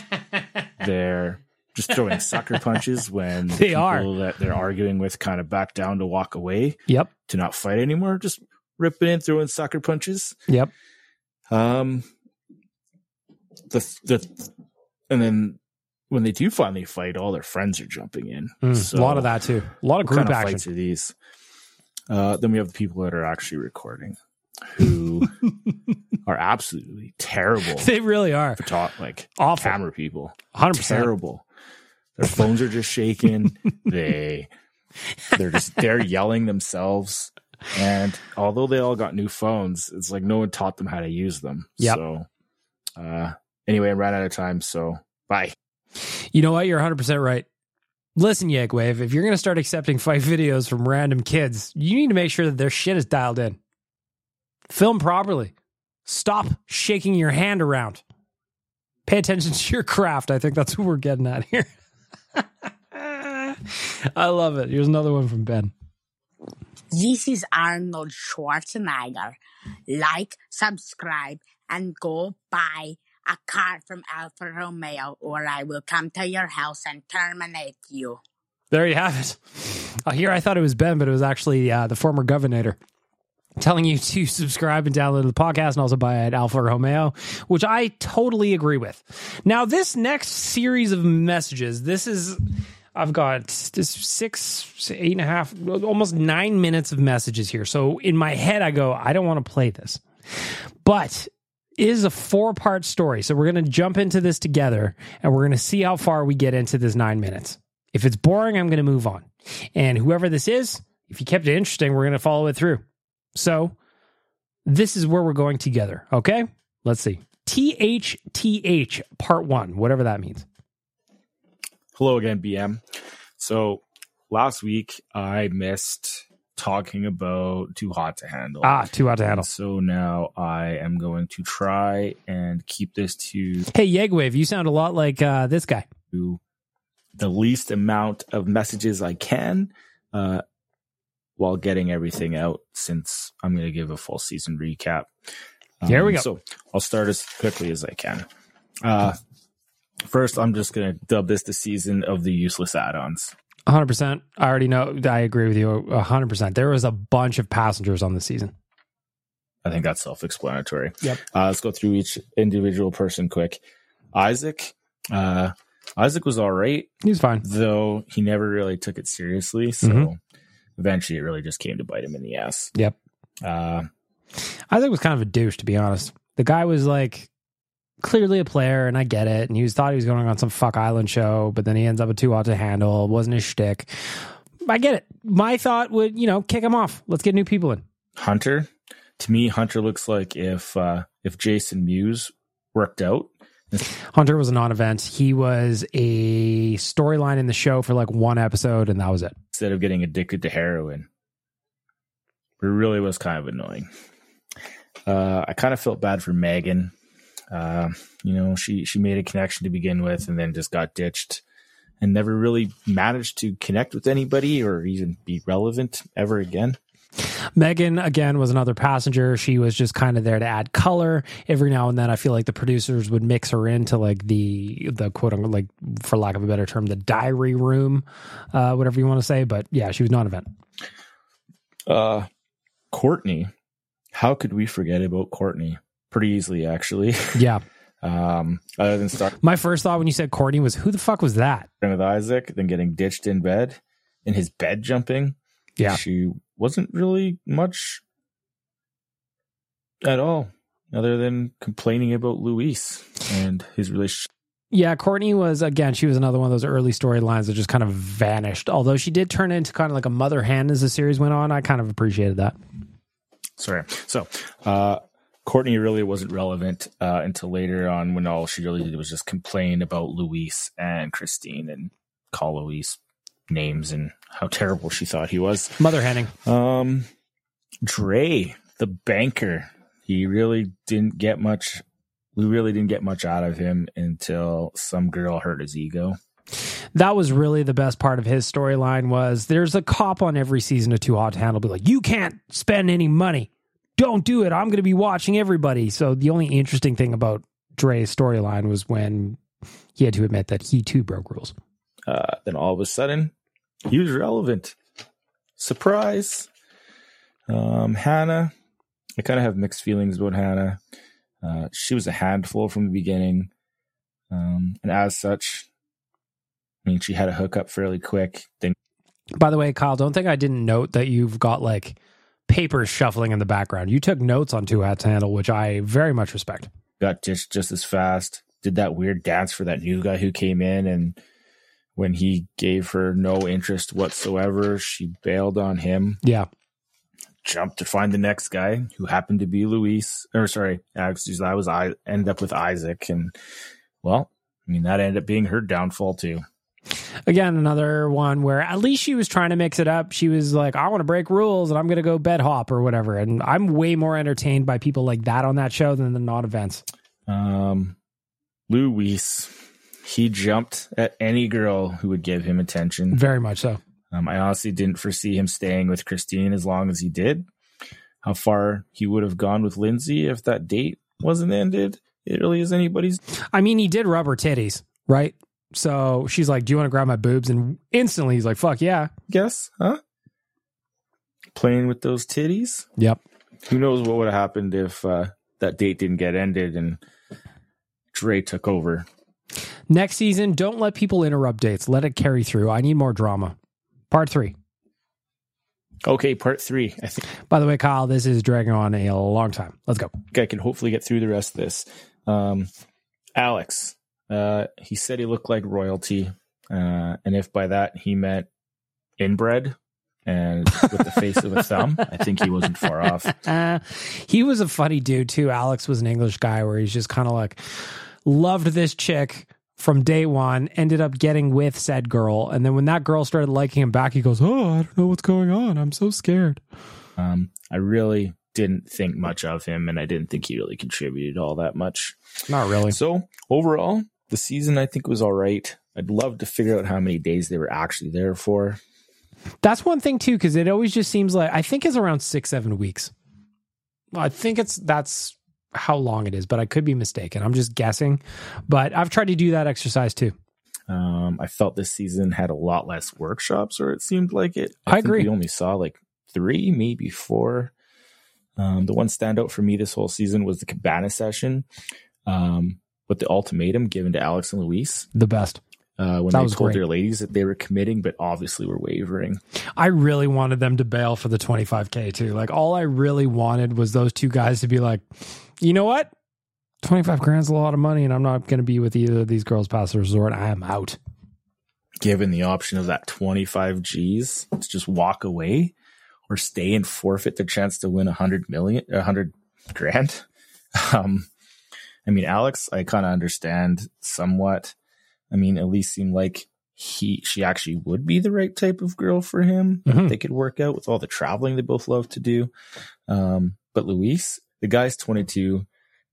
They're just throwing sucker [LAUGHS] punches when the They people are. that they're arguing with kind of back down to walk away. Yep. To not fight anymore. Just ripping in, throwing sucker punches. Yep. Um, the the and then when they do finally fight, all their friends are jumping in. Mm, a lot of that too. A lot of group kind action. fights are these? Uh, then we have the people that are actually recording, who [LAUGHS] are absolutely terrible. They really are. Photo- like Awful. camera people, 100%. terrible. Their [LAUGHS] phones are just shaking. they they're just they're yelling themselves. And although they all got new phones, it's like no one taught them how to use them. Yep. So uh anyway, I ran out of time, so bye. You know what? You're 100% right. Listen, Yegwave, if you're going to start accepting fight videos from random kids, you need to make sure that their shit is dialed in. Film properly. Stop shaking your hand around. Pay attention to your craft. I think that's what we're getting at here. [LAUGHS] [LAUGHS] I love it. Here's another one from Ben. This is Arnold Schwarzenegger. Like, subscribe, and go buy a car from Alfa Romeo, or I will come to your house and terminate you. There you have it. Uh, here I thought it was Ben, but it was actually uh, the former governor telling you to subscribe and download the podcast and also buy it at Alfa Romeo, which I totally agree with. Now, this next series of messages, this is. I've got this six, eight and a half, almost nine minutes of messages here. So in my head, I go, I don't want to play this. But it is a four part story. So we're going to jump into this together and we're going to see how far we get into this nine minutes. If it's boring, I'm going to move on. And whoever this is, if you kept it interesting, we're going to follow it through. So this is where we're going together. Okay. Let's see. THTH part one, whatever that means. Hello again, BM. So last week I missed talking about Too Hot to Handle. Ah, Too Hot to Handle. So now I am going to try and keep this to Hey, Yegwave, you sound a lot like uh, this guy. the least amount of messages I can uh, while getting everything out since I'm going to give a full season recap. Here we Um, go. So I'll start as quickly as I can. Uh, first, I'm just going to dub this the season of the useless add-ons. 100%. I already know. I agree with you 100%. There was a bunch of passengers on the season. I think that's self-explanatory. Yep. Uh, let's go through each individual person quick. Isaac, uh, Isaac was all right. He was fine, though he never really took it seriously. So Mhm. Eventually, it really just came to bite him in the ass. Yep. Uh, Isaac was kind of a douche, to be honest. The guy was like clearly a player, and I get it. And he was thought he was going on some fuck island show, but then he ends up with too hot to handle. It wasn't his shtick. I get it. My thought would, you know, kick him off. Let's get new people in. Hunter, to me, Hunter looks like if uh, if Jason Mewes worked out. Hunter was a non-event. He was a storyline in the show for like one episode, and that was it. Instead of getting addicted to heroin, it really was kind of annoying. Uh, I kind of felt bad for Megan. Uh, you know, she she made a connection to begin with, and then just got ditched, and never really managed to connect with anybody or even be relevant ever again. Megan again was another passenger. She was just kind of there to add color. Every now and then, I feel like the producers would mix her into like the the quote unquote like for lack of a better term, the diary room, uh, whatever you want to say. But yeah, she was non-event. Uh, Courtney, how could we forget about Courtney? Pretty easily, actually. [LAUGHS] Yeah. um, other than starting My first thought when you said Courtney was who the fuck was that? with Isaac, then getting ditched in bed, in his bed jumping. Yeah. she wasn't really much at all, other than complaining about Luis and his relationship. Yeah, Courtney was again. She was another one of those early storylines that just kind of vanished. Although she did turn into kind of like a mother hen as the series went on. I kind of appreciated that. Sorry. So, uh, Courtney really wasn't relevant uh, until later on when all she really did was just complain about Luis and Christine and call Luis names and how terrible she thought he was. Mother henning. Um, Dre, the banker, he really didn't get much. We really didn't get much out of him until some girl hurt his ego. That was really the best part of his storyline. Was there's a cop on every season of Too Hot to Handle, be like, you can't spend any money. Don't do it. I'm going to be watching everybody. So the only interesting thing about Dre's storyline was when he had to admit that he too broke rules. Uh, then all of a sudden, he was relevant. Surprise. Um, Hannah, I kind of have mixed feelings about Hannah. Uh, she was a handful from the beginning. Um, and as such, I mean, she had a hookup fairly quick. Then By the way, Kyle, don't think I didn't note that you've got like papers shuffling in the background. You took notes on Two Hats Handle, which I very much respect. got just just as fast. Did that weird dance for that new guy who came in, and when he gave her no interest whatsoever, she bailed on him. Yeah. Jumped to find the next guy who happened to be Luis, or sorry, actually, I was I ended up with Isaac, and well, I mean that ended up being her downfall too. Again, another one where at least she was trying to mix it up. She was like, I want to break rules and I'm going to go bed hop or whatever. And I'm way more entertained by people like that on that show than the non events. Um, Luis, he jumped at any girl who would give him attention. Very much so. Um, I honestly didn't foresee him staying with Christine as long as he did. How far he would have gone with Lindsay if that date wasn't ended, it really is anybody's. I mean, he did rub her titties, right? So she's like, Do you want to grab my boobs? And instantly he's like, Fuck yeah. Guess, huh? Playing with those titties. Yep. Who knows what would have happened if uh, that date didn't get ended and Dre took over. Next season, don't let people interrupt dates. Let it carry through. I need more drama. Part three. Okay, part three. I think By the way, Kyle, this is dragging on a long time. Let's go. I can hopefully get through the rest of this. Um, Alex, uh, he said he looked like royalty, uh, and if by that he meant inbred and with the face of a thumb, I think he wasn't far off. Uh, [LAUGHS] he was a funny dude too. Alex was an English guy where he's just kind of like loved this chick from day one, ended up getting with said girl, and then when that girl started liking him back, he goes, "Oh, I don't know what's going on. I'm so scared." Um, I really didn't think much of him, and I didn't think he really contributed all that much. Not really. So overall, the season I think was all right. I'd love to figure out how many days they were actually there for. That's one thing too, because it always just seems like I think it's around six, seven weeks. I think it's that's how long it is, but I could be mistaken. I'm just guessing. But I've tried to do that exercise too. Um, I felt this season had a lot less workshops, or it seemed like it. I think agree. We only saw like three, maybe four. Um, the one standout for me this whole season was the Cabana session, um, with the ultimatum given to Alex and Luis. The best. Uh, when That they was told great. their ladies that they were committing, but obviously were wavering. I really wanted them to bail for the 25K too. Like, all I really wanted was those two guys to be like, you know what? 25 grand's a lot of money, and I'm not going to be with either of these girls past the resort. I am out. Given the option of that 25 G's to just walk away or stay and forfeit the chance to win a hundred million, a hundred grand. [LAUGHS] Um, I mean, Alex, I kind of understand somewhat. I mean, at least seemed like he, she actually would be the right type of girl for him. Mhm. They could work out with all the traveling they both love to do. Um, but Luis, the guy's 22,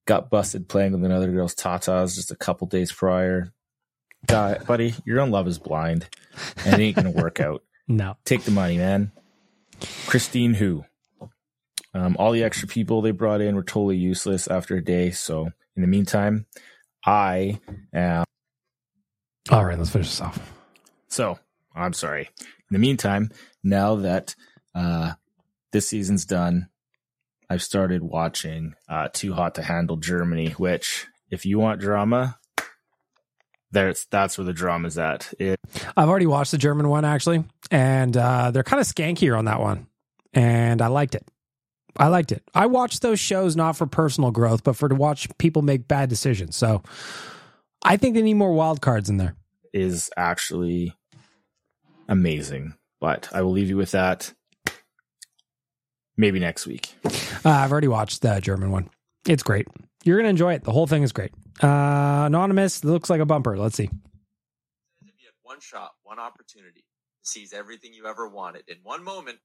got busted playing with another girl's tatas just a couple days prior. Guy, buddy, you're on Love is Blind, and it ain't gonna work [LAUGHS] out. No. Take the money, man. Christine, who? Um, all the extra people they brought in were totally useless after a day. So, in the meantime, I am. All right, let's finish this off. So, I'm sorry. In the meantime, now that uh, this season's done, I've started watching uh, Too Hot to Handle Germany, which, if you want drama, there's that's where the drama's at. It, I've already watched the German one actually, and uh, they're kind of skankier on that one, and I liked it. I liked it. I watch those shows not for personal growth, but for to watch people make bad decisions. So I think they need more wild cards in there. is actually amazing. But I will leave you with that. Maybe next week. Uh, I've already watched the German one. It's great. You're gonna enjoy it. The whole thing is great. Uh, anonymous looks like a bumper. Let's see. If you had one shot, one opportunity to seize everything you ever wanted in one moment,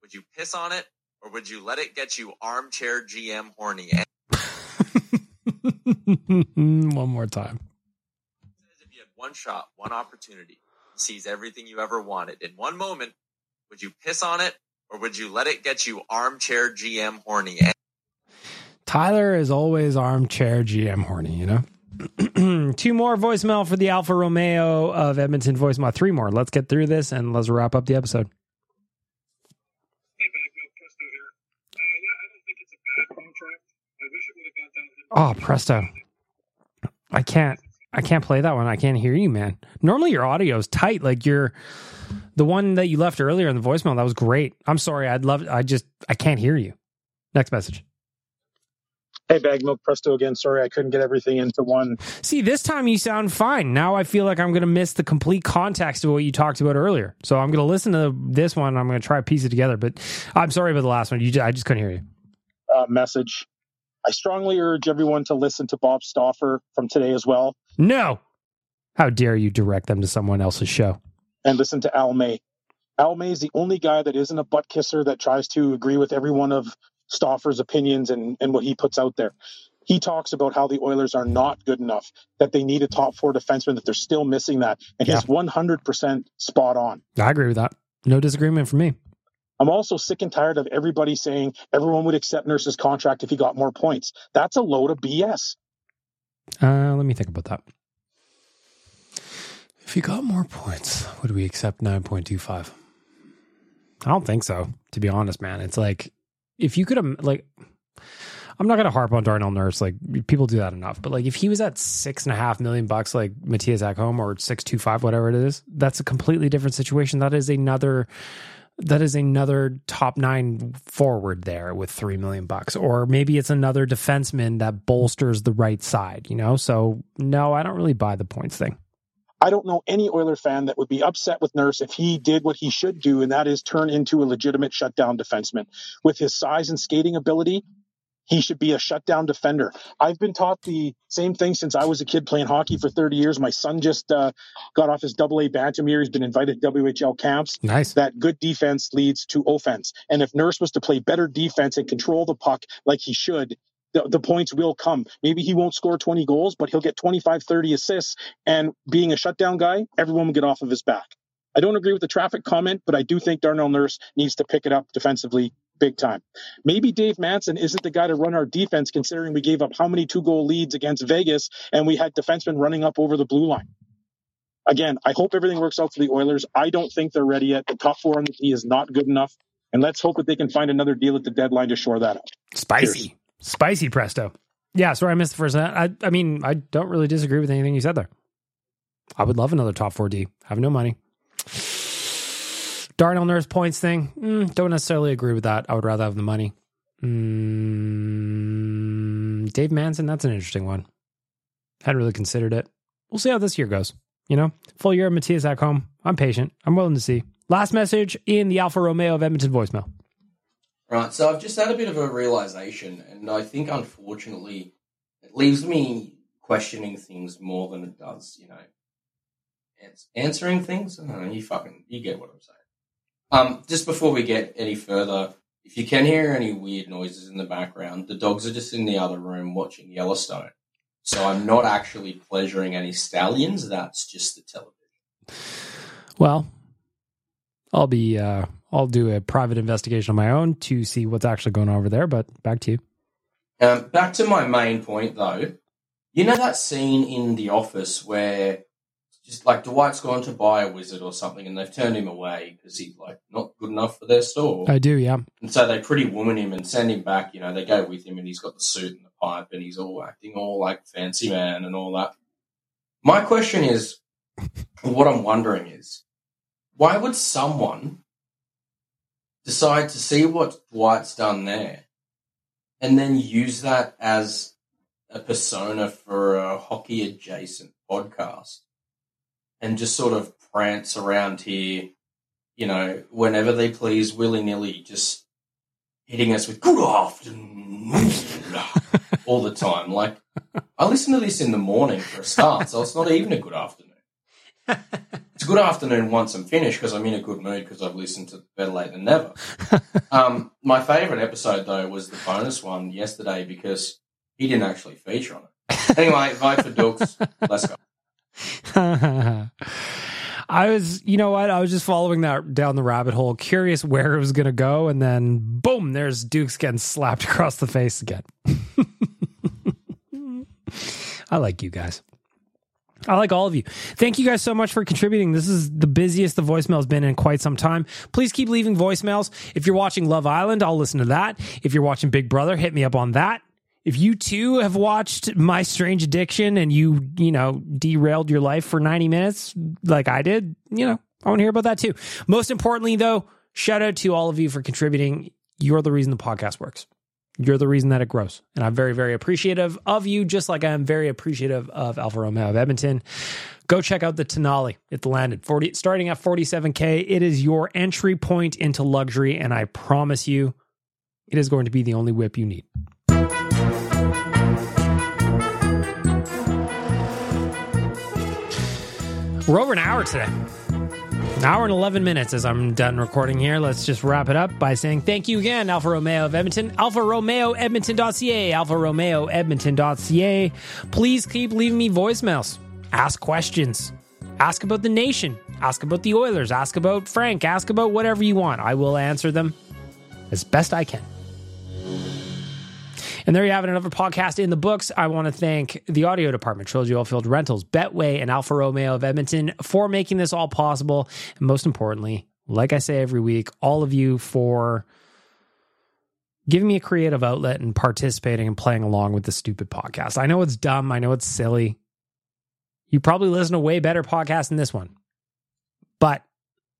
would you piss on it or would you let it get you armchair GM horny? And [LAUGHS] [LAUGHS] one more time. If you had one shot, one opportunity to seize everything you ever wanted in one moment, would you piss on it or would you let it get you armchair GM horny? And Tyler is always armchair GM horny, you know? [CLEARS THROAT] Two more voicemail for the Alfa Romeo of Edmonton voicemail. Three more. Let's get through this and let's wrap up the episode. Hey, Bagno, Presto here. Uh, yeah, I don't think it's a bad contract. I wish it would have gone down. Oh, presto. I can't I can't play that one. I can't hear you, man. Normally your audio is tight. Like you're the one that you left earlier in the voicemail, that was great. I'm sorry. I'd love I just I can't hear you. Next message. Hey, Bag Milk Presto again. Sorry, I couldn't get everything into one. See, this time you sound fine. Now I feel like I'm going to miss the complete context of what you talked about earlier. So I'm going to listen to this one. I'm going to try to piece it together. But I'm sorry about the last one. You, just, I just couldn't hear you. Uh, message. I strongly urge everyone to listen to Bob Stauffer from today as well, No. How dare you direct them to someone else's show? and listen to Al May. Al May is the only guy that isn't a butt kisser that tries to agree with every one of Stauffer's opinions and, and what he puts out there. He talks about how the Oilers are not good enough, that they need a top four defenseman, that they're still missing that, and he's 100% spot on. I agree with that. No disagreement from me. I'm also sick and tired of everybody saying everyone would accept Nurse's contract if he got more points. That's a load of BS. Uh, let me think about that. If he got more points, would we accept 9.25? I don't think so, to be honest, man. It's like, if you could, like, I'm not going to harp on Darnell Nurse. Like, people do that enough. But, like, if he was at six and a half million bucks, like Mattias Ekholm or 625, whatever it is, that's a completely different situation. That is another. That is another top nine forward there with three million bucks, or maybe it's another defenseman that bolsters the right side. You know, so no, I don't really buy the points thing. I don't know any Oiler fan that would be upset with Nurse if he did what he should do, and that is turn into a legitimate shutdown defenseman. With his size and skating ability, he should be a shutdown defender. I've been taught the same thing since I was a kid playing hockey for 30 years. My son just uh, got off his double A bantam year. He's been invited to WHL camps. Nice. That good defense leads to offense. And if Nurse was to play better defense and control the puck like he should, the, the points will come. Maybe he won't score 20 goals, but he'll get 25, 30 assists. And being a shutdown guy, everyone will get off of his back. I don't agree with the traffic comment, but I do think Darnell Nurse needs to pick it up defensively big time. Maybe Dave Manson isn't the guy to run our defense, considering we gave up how many two goal leads against Vegas and we had defensemen running up over the blue line. Again, I hope everything works out for the Oilers. I don't think they're ready yet. The top four on the D is not good enough. And let's hope that they can find another deal at the deadline to shore that up. Spicy. Spicy presto. Yeah, sorry I missed the first. I I mean, I don't really disagree with anything you said there. I would love another top four D. Have no money. Darnell Nurse points thing. Mm, don't necessarily agree with that. I would rather have the money. Mm, Dave Manson. That's an interesting one. Hadn't really considered it. We'll see how this year goes. You know, full year of Mattias Ekholm. I'm patient. I'm willing to see. Last message in the Alfa Romeo of Edmonton voicemail. Right, so I've just had a bit of a realization, and I think unfortunately it leaves me questioning things more than it does, you know, ans- answering things. I don't know, you fucking, you get what I'm saying. Um, just before we get any further, if you can hear any weird noises in the background, the dogs are just in the other room watching Yellowstone. So I'm not actually pleasuring any stallions. That's just the television. Well, I'll be uh I'll do a private investigation on my own to see what's actually going on over there, but back to you. Um, back to my main point, though. You know that scene in The Office where just like Dwight's gone to buy a wizard or something, and they've turned him away because he's like not good enough for their store. I do, yeah. And so they pretty woman him and send him back. You know, they go with him, and he's got the suit and the pipe, and he's all acting all like fancy man and all that. My question is, what I'm wondering is, why would someone decide to see what Dwight's done there and then use that as a persona for a hockey adjacent podcast and just sort of prance around here, you know, whenever they please, willy nilly, just hitting us with good afternoon all the time. Like, I listen to this in the morning for a start, so it's not even a good afternoon. [LAUGHS] It's a good afternoon once I'm finished because I'm in a good mood because I've listened to Better Lait Than Never. [LAUGHS] um, my favourite episode, though, was the bonus one yesterday because he didn't actually feature on it. Anyway, vote for Dooks. Let's go. [LAUGHS] I was, you know what? I was just following that down the rabbit hole, curious where it was going to go, and then boom, there's Dooks getting slapped [LAUGHS] across the face again. [LAUGHS] I like you guys. I like all of you. Thank you guys so much for contributing. This is the busiest the voicemail has been in quite some time. Please keep leaving voicemails. If you're watching Love Island, I'll listen to that. If you're watching Big Brother, hit me up on that. If you too have watched My Strange Addiction and you, you know, derailed your life for 90 minutes like I did, you know, I want to hear about that too. Most importantly, though, shout out to all of you for contributing. You're the reason the podcast works. You're the reason that it grows. And I'm very, very appreciative of you, just like I'm very appreciative of Alfa Romeo of Edmonton. Go check out the Tonale. It landed 40, starting at 47K. It is your entry point into luxury. And I promise you, it is going to be the only whip you need. We're over an hour today. An hour and 11 minutes as I'm done recording here. Let's just wrap it up by saying thank you again, Alfa Romeo of Edmonton, Alfa Romeo Edmonton.ca, Alfa Romeo Edmonton.ca. Please keep leaving me voicemails. Ask questions. Ask about the nation. Ask about the Oilers. Ask about Frank. Ask about whatever you want. I will answer them as best I can. And there you have it, another podcast in the books. I want to thank the audio department, Trilogy Oilfield Rentals, Betway, and Alfa Romeo of Edmonton for making this all possible. And most importantly, like I say every week, all of you for giving me a creative outlet and participating and playing along with the stupid podcast. I know it's dumb. I know it's silly. You probably listen to way better podcasts than this one. But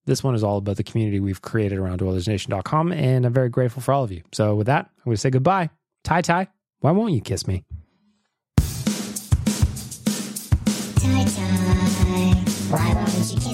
this one is all about the community we've created around OilersNation.com, and I'm very grateful for all of you. So with that, I'm going to say goodbye. Ty Ty, why won't you kiss me? Tie tie, why won't you kiss me?